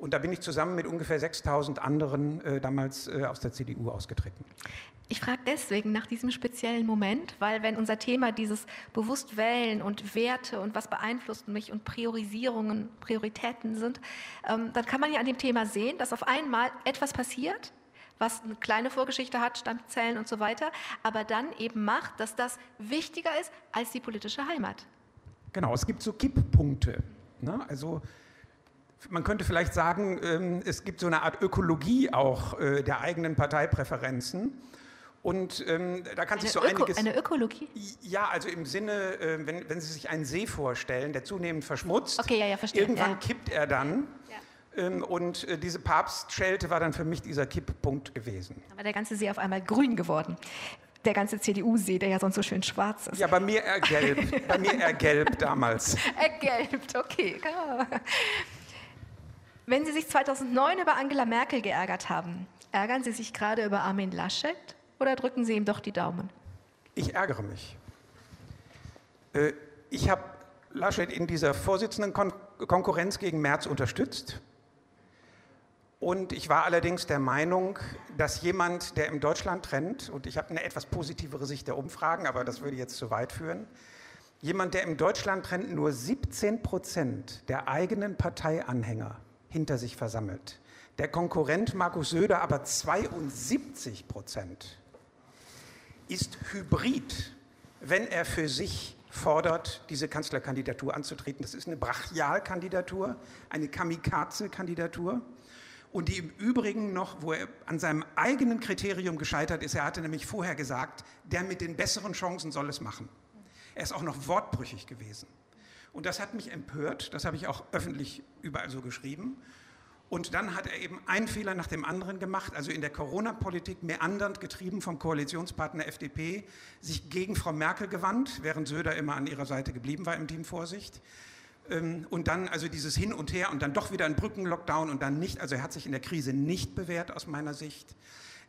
Und da bin ich zusammen mit ungefähr 6000 anderen äh, damals äh, aus der CDU ausgetreten. Ich frage deswegen nach diesem speziellen Moment, weil wenn unser Thema dieses bewusst wählen und Werte und was beeinflusst mich und Priorisierungen, Prioritäten sind, ähm, dann kann man ja an dem Thema sehen, dass auf einmal etwas passiert, was eine kleine Vorgeschichte hat, Stammzellen und so weiter, aber dann eben macht, dass das wichtiger ist als die politische Heimat. Genau, es gibt so Kipppunkte. Ne? Also man könnte vielleicht sagen, ähm, es gibt so eine Art Ökologie auch äh, der eigenen Parteipräferenzen. Und ähm, da kann eine sich so Öko, einiges. Eine Ökologie? Ja, also im Sinne, äh, wenn, wenn Sie sich einen See vorstellen, der zunehmend verschmutzt, okay, ja, ja, verstehe. irgendwann ja. kippt er dann. Ja. Ähm, und äh, diese Papstschelte war dann für mich dieser Kipppunkt gewesen. Aber der ganze See auf einmal grün geworden. der ganze CDU-See, der ja sonst so schön schwarz ist. Ja, bei mir ergelbt. bei mir ergelbt damals. *laughs* Ergelbt, okay. Wenn Sie sich 2009 über Angela Merkel geärgert haben, ärgern Sie sich gerade über Armin Laschet oder drücken Sie ihm doch die Daumen? Ich ärgere mich. Äh, ich habe Laschet in dieser Vorsitzendenkonkurrenz gegen Merz unterstützt. Und ich war allerdings der Meinung, dass jemand, der im Deutschland trennt, und ich habe eine etwas positivere Sicht der Umfragen, aber das würde jetzt zu weit führen, jemand, der im Deutschland trennt, nur 17 Prozent der eigenen Parteianhänger hinter sich versammelt. Der Konkurrent Markus Söder aber 72 Prozent ist hybrid, wenn er für sich fordert, diese Kanzlerkandidatur anzutreten. Das ist eine Brachialkandidatur, eine Kamikaze-Kandidatur und die im Übrigen noch, wo er an seinem eigenen Kriterium gescheitert ist, er hatte nämlich vorher gesagt, der mit den besseren Chancen soll es machen. Er ist auch noch wortbrüchig gewesen. Und das hat mich empört, das habe ich auch öffentlich überall so geschrieben. Und dann hat er eben einen Fehler nach dem anderen gemacht, also in der Corona-Politik meandernd getrieben vom Koalitionspartner FDP, sich gegen Frau Merkel gewandt, während Söder immer an ihrer Seite geblieben war im Team Vorsicht. Ähm, und dann also dieses Hin und Her und dann doch wieder ein Brückenlockdown und dann nicht. Also er hat sich in der Krise nicht bewährt aus meiner Sicht.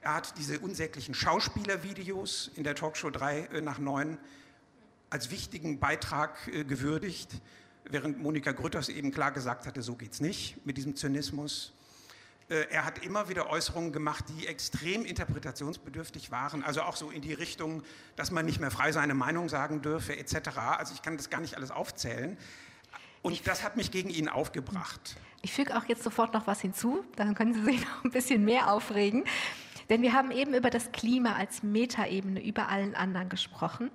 Er hat diese unsäglichen Schauspielervideos in der Talkshow 3 äh, nach 9 als wichtigen Beitrag äh, gewürdigt, während Monika Grütters eben klar gesagt hatte, so geht es nicht mit diesem Zynismus. Äh, er hat immer wieder Äußerungen gemacht, die extrem interpretationsbedürftig waren, also auch so in die Richtung, dass man nicht mehr frei seine Meinung sagen dürfe, etc. Also ich kann das gar nicht alles aufzählen. Und das hat mich gegen ihn aufgebracht. Ich füge auch jetzt sofort noch was hinzu, dann können Sie sich *laughs* noch ein bisschen mehr aufregen. Denn wir haben eben über das Klima als Metaebene über allen anderen gesprochen.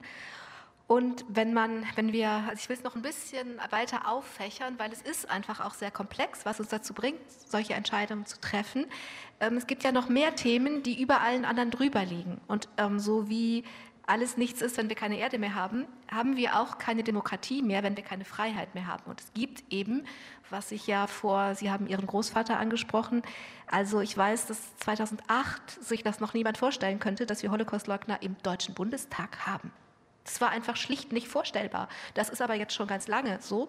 Und wenn man, wenn wir, also ich will es noch ein bisschen weiter auffächern, weil es ist einfach auch sehr komplex, was uns dazu bringt, solche Entscheidungen zu treffen. Ähm, es gibt ja noch mehr Themen, die über allen anderen drüber liegen. Und ähm, so wie alles nichts ist, wenn wir keine Erde mehr haben, haben wir auch keine Demokratie mehr, wenn wir keine Freiheit mehr haben. Und es gibt eben, was ich ja vor, Sie haben Ihren Großvater angesprochen, also ich weiß, dass 2008 sich das noch niemand vorstellen könnte, dass wir Holocaustleugner im Deutschen Bundestag haben. Das war einfach schlicht nicht vorstellbar. Das ist aber jetzt schon ganz lange so.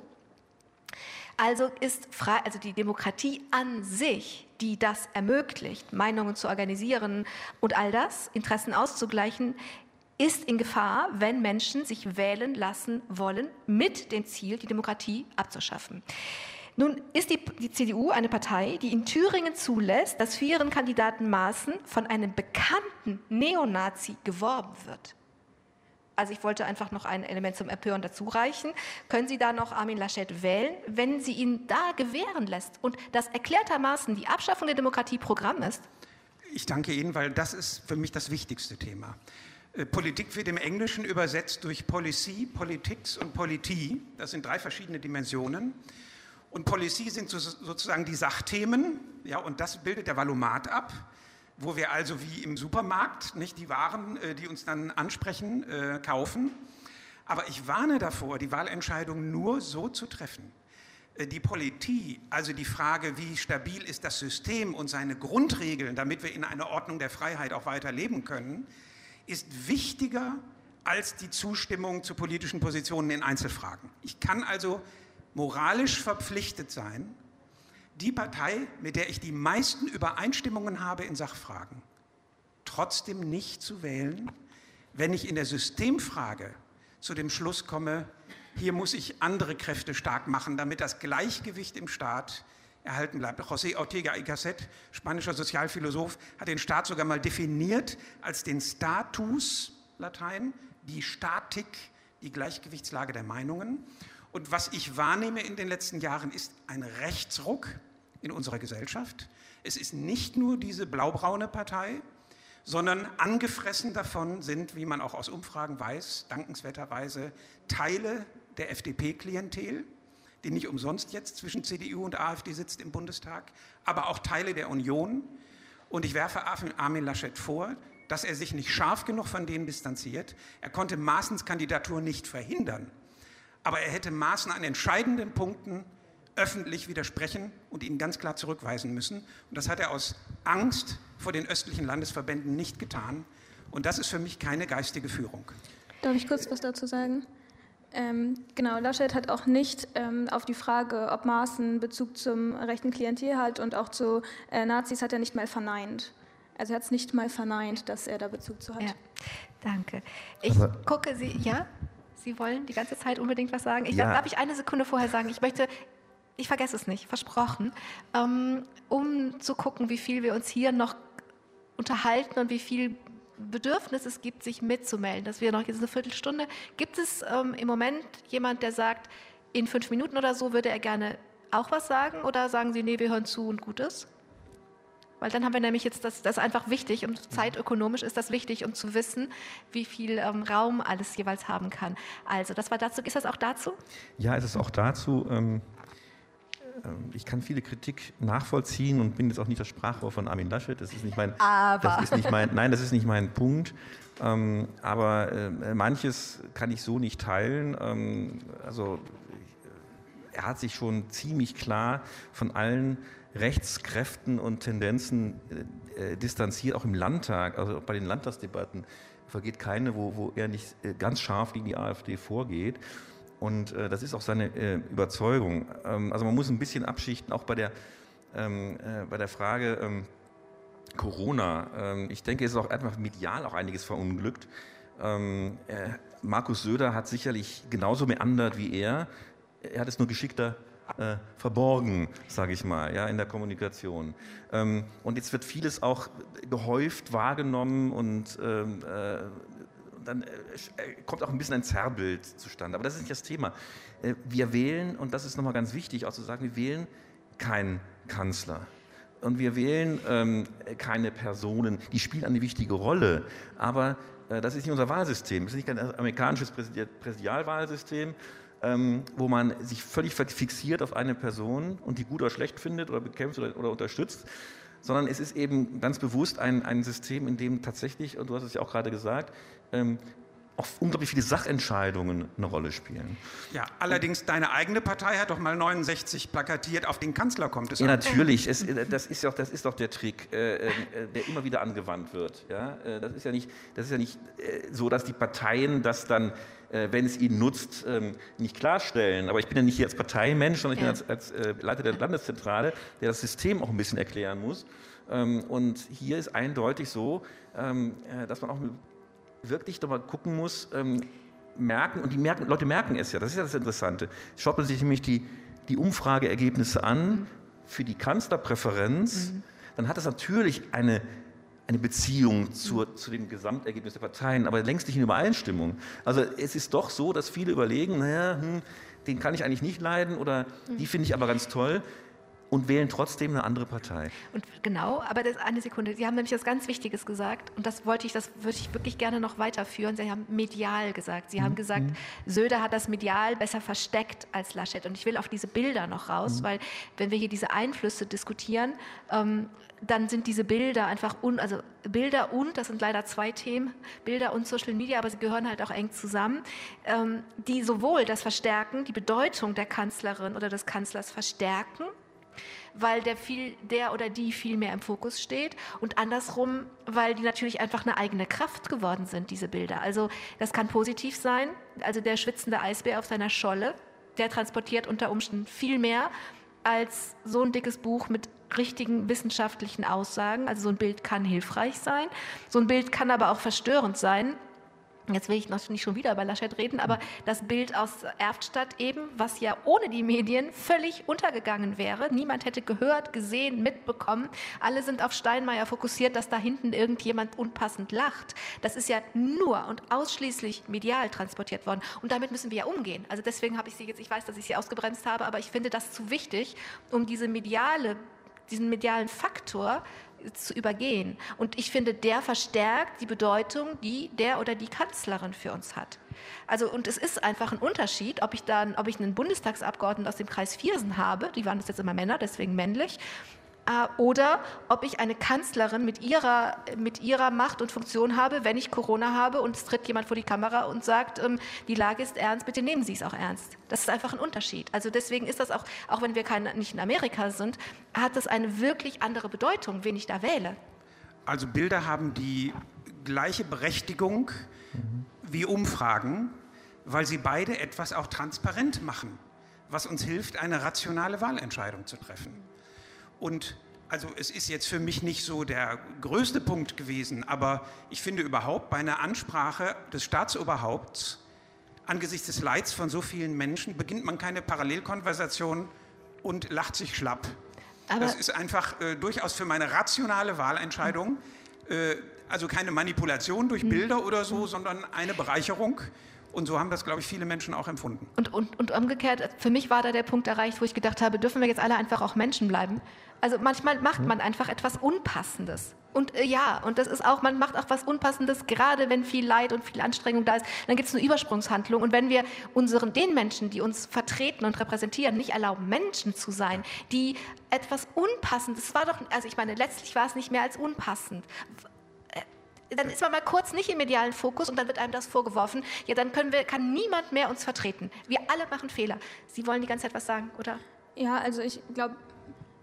Also ist frei, also die Demokratie an sich, die das ermöglicht, Meinungen zu organisieren und all das, Interessen auszugleichen, ist in Gefahr, wenn Menschen sich wählen lassen wollen, mit dem Ziel, die Demokratie abzuschaffen. Nun ist die, die, CDU eine Partei, die in Thüringen zulässt, dass für ihren Kandidaten Maaßen von einem bekannten Neonazi geworben wird. Also ich wollte einfach noch ein Element zum Empören dazu reichen. Können Sie da noch Armin Laschet wählen, wenn sie ihn da gewähren lässt und das erklärtermaßen die Abschaffung der Demokratie Programm ist? Ich danke Ihnen, weil das ist für mich das wichtigste Thema. Äh, Politik wird im Englischen übersetzt durch Policy, Politics und Politie. Das sind drei verschiedene Dimensionen. Und Policy sind sozusagen die Sachthemen, ja, und das bildet der Valomat ab, wo wir also wie im Supermarkt nicht die Waren, äh, die uns dann ansprechen, äh, kaufen. Aber ich warne davor, die Wahlentscheidung nur so zu treffen. Die Politie, also die Frage, wie stabil ist das System und seine Grundregeln, damit wir in einer Ordnung der Freiheit auch weiter leben können, ist wichtiger als die Zustimmung zu politischen Positionen in Einzelfragen. Ich kann also moralisch verpflichtet sein, die Partei, mit der ich die meisten Übereinstimmungen habe in Sachfragen, trotzdem nicht zu wählen, wenn ich in der Systemfrage zu dem Schluss komme, hier muss ich andere Kräfte stark machen, damit das Gleichgewicht im Staat erhalten bleibt. José Ortega y Gasset, spanischer Sozialphilosoph, hat den Staat sogar mal definiert als den Status, Latein, die Statik, die Gleichgewichtslage der Meinungen. Und was ich wahrnehme in den letzten Jahren ist ein Rechtsruck in unserer Gesellschaft. Es ist nicht nur diese blaubraune Partei, sondern angefressen davon sind, wie man auch aus Umfragen weiß, dankenswerterweise Teile der FDP-Klientel, die nicht umsonst jetzt zwischen CDU und AfD sitzt im Bundestag, aber auch Teile der Union. Und ich werfe Armin Laschet vor, dass er sich nicht scharf genug von denen distanziert. Er konnte Maaßens Kandidatur nicht verhindern, aber er hätte Maaßen an entscheidenden Punkten öffentlich widersprechen und ihn ganz klar zurückweisen müssen. Und das hat er aus Angst vor den östlichen Landesverbänden nicht getan. Und das ist für mich keine geistige Führung. Darf ich kurz was dazu sagen? Ähm, genau, Laschet hat auch nicht ähm, auf die Frage, ob Maaßen Bezug zum rechten Klientel hat und auch zu äh, Nazis, hat er nicht mal verneint. Also er hat es nicht mal verneint, dass er da Bezug zu hat. Ja, danke. Ich Aber gucke Sie, ja? Sie wollen die ganze Zeit unbedingt was sagen? Ich, ja. Darf ich eine Sekunde vorher sagen? Ich möchte, ich vergesse es nicht, versprochen, ähm, um zu gucken, wie viel wir uns hier noch unterhalten und wie viel Bedürfnis es gibt, sich mitzumelden, dass wir noch jetzt eine Viertelstunde. Gibt es ähm, im Moment jemand, der sagt, in fünf Minuten oder so würde er gerne auch was sagen oder sagen Sie, nee, wir hören zu und gut ist? Weil dann haben wir nämlich jetzt, das, das ist einfach wichtig und zeitökonomisch ist das wichtig, um zu wissen, wie viel ähm, Raum alles jeweils haben kann. Also, das war dazu. Ist das auch dazu? Ja, es ist auch dazu. Ähm, ähm, ich kann viele Kritik nachvollziehen und bin jetzt auch nicht das Sprachrohr von Armin Laschet. Das ist nicht mein, aber. Das ist nicht mein, nein, das ist nicht mein Punkt. Ähm, aber äh, manches kann ich so nicht teilen. Ähm, also er hat sich schon ziemlich klar von allen Rechtskräften und Tendenzen äh, äh, distanziert, auch im Landtag, also bei den Landtagsdebatten vergeht keine, wo, wo er nicht äh, ganz scharf gegen die AfD vorgeht. Und äh, das ist auch seine äh, Überzeugung. Ähm, also man muss ein bisschen abschichten, auch bei der, ähm, äh, bei der Frage ähm, Corona. Ähm, ich denke, es ist auch einfach medial auch einiges verunglückt. Ähm, äh, Markus Söder hat sicherlich genauso meandert wie er. Er hat es nur geschickter äh, verborgen, sage ich mal, ja, in der Kommunikation. Ähm, und jetzt wird vieles auch gehäuft wahrgenommen und ähm, äh, dann äh, äh, kommt auch ein bisschen ein Zerrbild zustande. Aber das ist nicht das Thema. Äh, wir wählen, und das ist nochmal ganz wichtig, auch zu sagen, wir wählen keinen Kanzler. Und wir wählen ähm, keine Personen, die spielen eine wichtige Rolle. Aber äh, das ist nicht unser Wahlsystem. Das ist nicht ein amerikanisches Präsidialwahlsystem, ähm, wo man sich völlig fixiert auf eine Person und die gut oder schlecht findet oder bekämpft oder, oder unterstützt, sondern es ist eben ganz bewusst ein, ein System, in dem tatsächlich, und du hast es ja auch gerade gesagt, ähm, auch unglaublich viele Sachentscheidungen eine Rolle spielen. Ja, allerdings deine eigene Partei hat doch mal 69 plakatiert, auf den Kanzler kommt es Ja, an. natürlich. Es, äh, das, ist doch, das ist doch der Trick, äh, äh, der immer wieder angewandt wird. Ja? Äh, das ist ja nicht, das ist ja nicht äh, so, dass die Parteien das dann, äh, wenn es ihnen nutzt, ähm, nicht klarstellen. Aber ich bin ja nicht hier als Parteimensch, sondern ich bin als, als Leiter der Landeszentrale, der das System auch ein bisschen erklären muss. Ähm, und hier ist eindeutig so, ähm, dass man auch wirklich doch mal gucken muss, ähm, merken, und die merken, Leute merken es ja, das ist ja das Interessante. Schaut man sich nämlich die, die Umfrageergebnisse an für die Kanzlerpräferenz, mhm. dann hat das natürlich eine, eine Beziehung zur, zu dem Gesamtergebnis der Parteien, aber längst nicht in Übereinstimmung. Also es ist doch so, dass viele überlegen, naja, hm, den kann ich eigentlich nicht leiden oder die finde ich aber ganz toll und wählen trotzdem eine andere Partei. Und genau, aber das, eine Sekunde. Sie haben nämlich was ganz Wichtiges gesagt und das wollte ich, das würde ich wirklich gerne noch weiterführen. Sie haben medial gesagt. Sie mhm. haben gesagt, mhm. Söder hat das medial besser versteckt als Laschet. Und ich will auf diese Bilder noch raus, mhm. weil wenn wir hier diese Einflüsse diskutieren, ähm, dann sind diese Bilder einfach, un, also Bilder und, das sind leider zwei Themen, Bilder und Social Media, aber sie gehören halt auch eng zusammen, ähm, die sowohl das verstärken, die Bedeutung der Kanzlerin oder des Kanzlers verstärken, weil der, viel, der oder die viel mehr im Fokus steht und andersrum, weil die natürlich einfach eine eigene Kraft geworden sind, diese Bilder. Also das kann positiv sein, also der schwitzende Eisbär auf seiner Scholle, der transportiert unter Umständen viel mehr als so ein dickes Buch mit richtigen wissenschaftlichen Aussagen. Also so ein Bild kann hilfreich sein, so ein Bild kann aber auch verstörend sein, Jetzt will ich noch nicht schon wieder über Laschet reden, aber das Bild aus Erftstadt eben, was ja ohne die Medien völlig untergegangen wäre. Niemand hätte gehört, gesehen, mitbekommen. Alle sind auf Steinmeier fokussiert, dass da hinten irgendjemand unpassend lacht. Das ist ja nur und ausschließlich medial transportiert worden. Und damit müssen wir ja umgehen. Also deswegen habe ich Sie jetzt, ich weiß, dass ich Sie ausgebremst habe, aber ich finde das zu wichtig, um diese mediale diesen medialen Faktor zu übergehen. Und ich finde, der verstärkt die Bedeutung, die der oder die Kanzlerin für uns hat. Also, und es ist einfach ein Unterschied, ob ich dann, ob ich einen Bundestagsabgeordneten aus dem Kreis Viersen habe, die waren das jetzt immer Männer, deswegen männlich, oder ob ich eine Kanzlerin mit ihrer, mit ihrer Macht und Funktion habe, wenn ich Corona habe und es tritt jemand vor die Kamera und sagt, ähm, die Lage ist ernst, bitte nehmen Sie es auch ernst. Das ist einfach ein Unterschied. Also deswegen ist das auch, auch wenn wir kein, nicht in Amerika sind, hat das eine wirklich andere Bedeutung, wen ich da wähle. Also Bilder haben die gleiche Berechtigung wie Umfragen, weil sie beide etwas auch transparent machen, was uns hilft, eine rationale Wahlentscheidung zu treffen. Und also es ist jetzt für mich nicht so der größte Punkt gewesen, aber ich finde überhaupt bei einer Ansprache des Staatsoberhaupts angesichts des Leids von so vielen Menschen beginnt man keine Parallelkonversation und lacht sich schlapp. Aber das ist einfach äh, durchaus für meine rationale Wahlentscheidung, äh, also keine Manipulation durch hm. Bilder oder so, sondern eine Bereicherung. Und so haben das, glaube ich, viele Menschen auch empfunden. Und, und, und umgekehrt, für mich war da der Punkt erreicht, wo ich gedacht habe, dürfen wir jetzt alle einfach auch Menschen bleiben? Also manchmal macht man einfach etwas Unpassendes. Und äh, ja, und das ist auch, man macht auch was Unpassendes, gerade wenn viel Leid und viel Anstrengung da ist. Dann gibt es eine Übersprungshandlung. Und wenn wir unseren, den Menschen, die uns vertreten und repräsentieren, nicht erlauben, Menschen zu sein, die etwas Unpassendes, war doch, also ich meine, letztlich war es nicht mehr als unpassend dann ist man mal kurz nicht im medialen Fokus und dann wird einem das vorgeworfen. Ja, dann wir, kann niemand mehr uns vertreten. Wir alle machen Fehler. Sie wollen die ganze Zeit was sagen, oder? Ja, also ich glaube,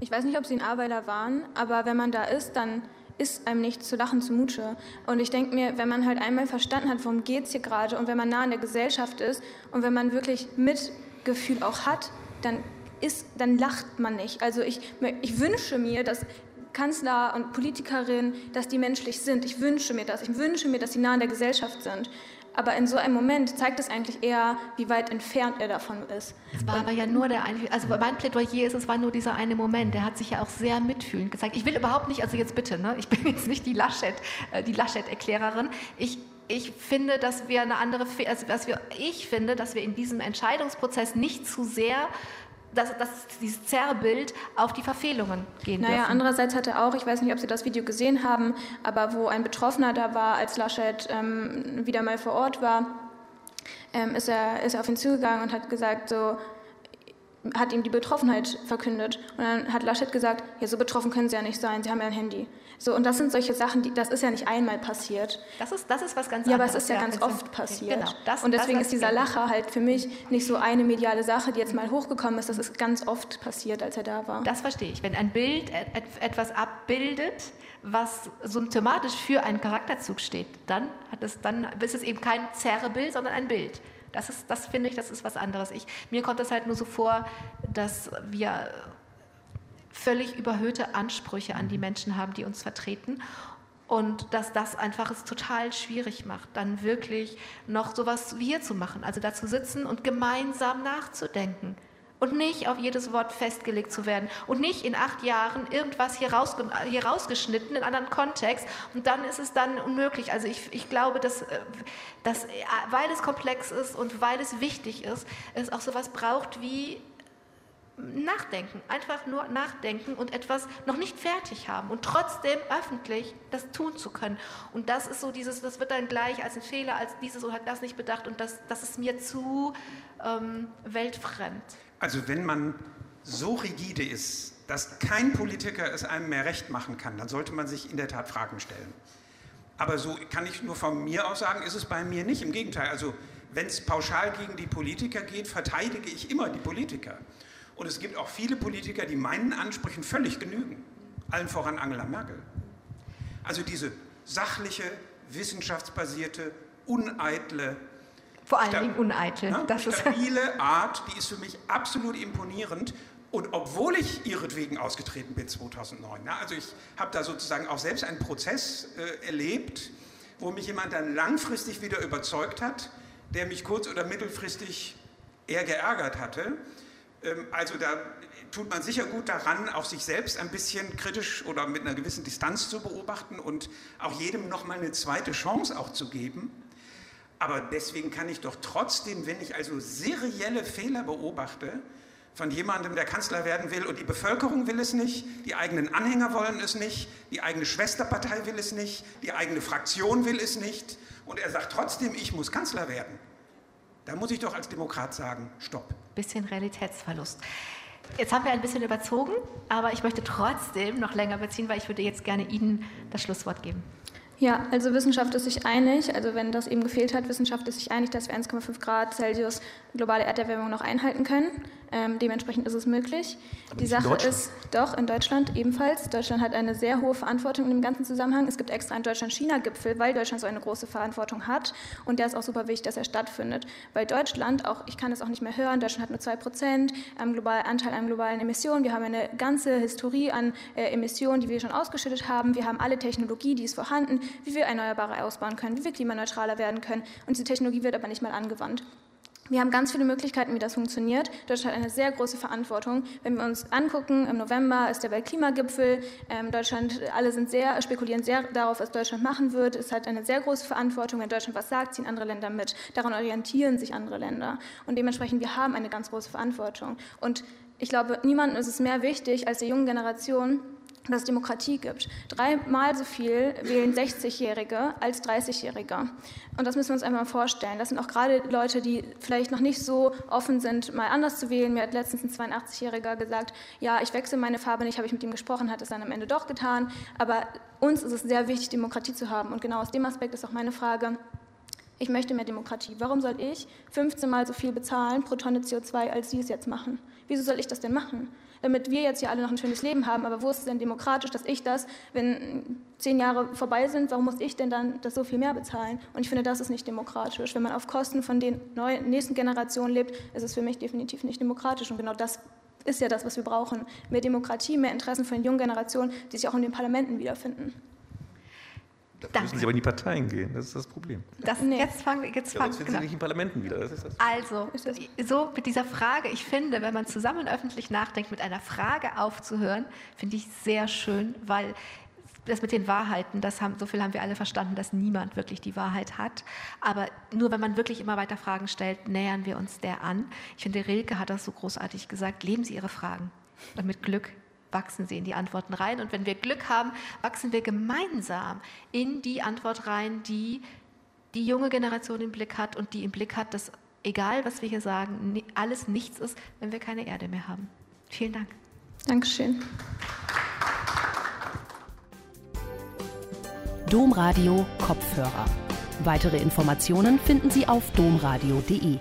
ich weiß nicht, ob Sie in Ahrweiler waren, aber wenn man da ist, dann ist einem nicht zu lachen zumute. Und ich denke mir, wenn man halt einmal verstanden hat, worum geht es hier gerade und wenn man nah in der Gesellschaft ist und wenn man wirklich Mitgefühl auch hat, dann, ist, dann lacht man nicht. Also ich, ich wünsche mir, dass Kanzler und Politikerinnen, dass die menschlich sind. Ich wünsche mir das. Ich wünsche mir, dass sie nah in der Gesellschaft sind. Aber in so einem Moment zeigt es eigentlich eher, wie weit entfernt er davon ist. Es war aber ja nur der eine, also mein Plädoyer ist, es war nur dieser eine Moment. Der hat sich ja auch sehr mitfühlend gezeigt. Ich will überhaupt nicht, also jetzt bitte, ne, ich bin jetzt nicht die Laschet, äh, die Laschet-Erklärerin. Ich, ich finde, dass wir eine andere, also dass wir, ich finde, dass wir in diesem Entscheidungsprozess nicht zu sehr dass, dass dieses Zerrbild auf die Verfehlungen gehen Naja, dürfen. andererseits hat er auch, ich weiß nicht, ob Sie das Video gesehen haben, aber wo ein Betroffener da war, als Laschet ähm, wieder mal vor Ort war, ähm, ist, er, ist er auf ihn zugegangen und hat gesagt, so, hat ihm die Betroffenheit verkündet. Und dann hat Laschet gesagt, ja, so betroffen können Sie ja nicht sein, Sie haben ja ein Handy. So, und das sind solche Sachen, die, das ist ja nicht einmal passiert. Das ist, das ist was ganz anderes. Ja, aber es ist ja, ja ganz oft passiert. Genau, das, und deswegen das, ist dieser Lacher halt für mich nicht so eine mediale Sache, die jetzt mal hochgekommen ist. Das ist ganz oft passiert, als er da war. Das verstehe ich. Wenn ein Bild etwas abbildet, was symptomatisch für einen Charakterzug steht, dann, hat es, dann ist es eben kein Zerrebild, sondern ein Bild. Das, ist, das finde ich, das ist was anderes. Ich, mir kommt es halt nur so vor, dass wir völlig überhöhte Ansprüche an die Menschen haben, die uns vertreten. Und dass das einfach es total schwierig macht, dann wirklich noch sowas wie hier zu machen. Also da zu sitzen und gemeinsam nachzudenken und nicht auf jedes Wort festgelegt zu werden und nicht in acht Jahren irgendwas hier, rausge hier rausgeschnitten in einem anderen Kontext und dann ist es dann unmöglich. Also ich, ich glaube, dass, äh, dass, äh, weil es komplex ist und weil es wichtig ist, es auch sowas braucht wie Nachdenken, einfach nur nachdenken und etwas noch nicht fertig haben und trotzdem öffentlich das tun zu können. Und das ist so dieses, das wird dann gleich als ein Fehler, als dieses oder das nicht bedacht und das, das ist mir zu ähm, weltfremd. Also wenn man so rigide ist, dass kein Politiker es einem mehr recht machen kann, dann sollte man sich in der Tat Fragen stellen. Aber so kann ich nur von mir aus sagen, ist es bei mir nicht. Im Gegenteil, also wenn es pauschal gegen die Politiker geht, verteidige ich immer die Politiker. Und es gibt auch viele Politiker, die meinen Ansprüchen völlig genügen. Allen voran Angela Merkel. Also diese sachliche, wissenschaftsbasierte, uneitle, vor allen Dingen uneitel. Ne, das stabile Art, die ist für mich absolut imponierend. Und obwohl ich ihretwegen ausgetreten bin 2009, ne, also ich habe da sozusagen auch selbst einen Prozess äh, erlebt, wo mich jemand dann langfristig wieder überzeugt hat, der mich kurz- oder mittelfristig eher geärgert hatte. Ähm, also da tut man sicher gut daran, auch sich selbst ein bisschen kritisch oder mit einer gewissen Distanz zu beobachten und auch jedem nochmal eine zweite Chance auch zu geben. Aber deswegen kann ich doch trotzdem, wenn ich also serielle Fehler beobachte, von jemandem, der Kanzler werden will und die Bevölkerung will es nicht, die eigenen Anhänger wollen es nicht, die eigene Schwesterpartei will es nicht, die eigene Fraktion will es nicht und er sagt trotzdem, ich muss Kanzler werden. Da muss ich doch als Demokrat sagen, stopp. Bisschen Realitätsverlust. Jetzt haben wir ein bisschen überzogen, aber ich möchte trotzdem noch länger beziehen, weil ich würde jetzt gerne Ihnen das Schlusswort geben. Ja, also Wissenschaft ist sich einig, also wenn das eben gefehlt hat, Wissenschaft ist sich einig, dass wir 1,5 Grad Celsius globale Erderwärmung noch einhalten können. Ähm, dementsprechend ist es möglich. Aber die Sache ist doch in Deutschland ebenfalls. Deutschland hat eine sehr hohe Verantwortung in dem ganzen Zusammenhang. Es gibt extra einen Deutschland-China-Gipfel, weil Deutschland so eine große Verantwortung hat. Und der ist auch super wichtig, dass er stattfindet. Weil Deutschland, auch ich kann es auch nicht mehr hören, Deutschland hat nur 2 Prozent am globalen Anteil an globalen Emissionen. Wir haben eine ganze Historie an äh, Emissionen, die wir schon ausgeschüttet haben. Wir haben alle Technologie, die ist vorhanden, wie wir Erneuerbare ausbauen können, wie wir klimaneutraler werden können. Und diese Technologie wird aber nicht mal angewandt. Wir haben ganz viele Möglichkeiten, wie das funktioniert. Deutschland hat eine sehr große Verantwortung. Wenn wir uns angucken, im November ist der Weltklimagipfel. Ähm, Deutschland, alle sind sehr, spekulieren sehr darauf, was Deutschland machen wird. Es hat eine sehr große Verantwortung. Wenn Deutschland was sagt, ziehen andere Länder mit. Daran orientieren sich andere Länder. Und dementsprechend, wir haben eine ganz große Verantwortung. Und ich glaube, niemandem ist es mehr wichtig als der jungen Generation, dass es Demokratie gibt. Dreimal so viel wählen 60-Jährige als 30-Jährige. Und das müssen wir uns einmal vorstellen. Das sind auch gerade Leute, die vielleicht noch nicht so offen sind, mal anders zu wählen. Mir hat letztens ein 82-Jähriger gesagt, ja, ich wechsle meine Farbe nicht, habe ich mit ihm gesprochen, hat es dann am Ende doch getan. Aber uns ist es sehr wichtig, Demokratie zu haben. Und genau aus dem Aspekt ist auch meine Frage, ich möchte mehr Demokratie. Warum soll ich 15 Mal so viel bezahlen pro Tonne CO2, als Sie es jetzt machen? Wieso soll ich das denn machen? Damit wir jetzt hier alle noch ein schönes Leben haben. Aber wo ist es denn demokratisch, dass ich das, wenn zehn Jahre vorbei sind, warum muss ich denn dann das so viel mehr bezahlen? Und ich finde, das ist nicht demokratisch. Wenn man auf Kosten von den neuen, nächsten Generationen lebt, ist es für mich definitiv nicht demokratisch. Und genau das ist ja das, was wir brauchen. Mehr Demokratie, mehr Interessen von den jungen Generationen, die sich auch in den Parlamenten wiederfinden. Dafür müssen Sie aber in die Parteien gehen, das ist das Problem. Das, nee. Jetzt fangen wir jetzt ja, fangen, genau. Sie nicht in Parlamenten wieder. Das ist das. Also, so mit dieser Frage, ich finde, wenn man zusammen öffentlich nachdenkt, mit einer Frage aufzuhören, finde ich sehr schön, weil das mit den Wahrheiten, das haben, so viel haben wir alle verstanden, dass niemand wirklich die Wahrheit hat. Aber nur wenn man wirklich immer weiter Fragen stellt, nähern wir uns der an. Ich finde, Rilke hat das so großartig gesagt, leben Sie Ihre Fragen. Und mit Glück wachsen sie in die Antworten rein. Und wenn wir Glück haben, wachsen wir gemeinsam in die Antwort rein, die die junge Generation im Blick hat und die im Blick hat, dass egal, was wir hier sagen, alles nichts ist, wenn wir keine Erde mehr haben. Vielen Dank. Dankeschön. Domradio Kopfhörer. Weitere Informationen finden Sie auf domradio.de.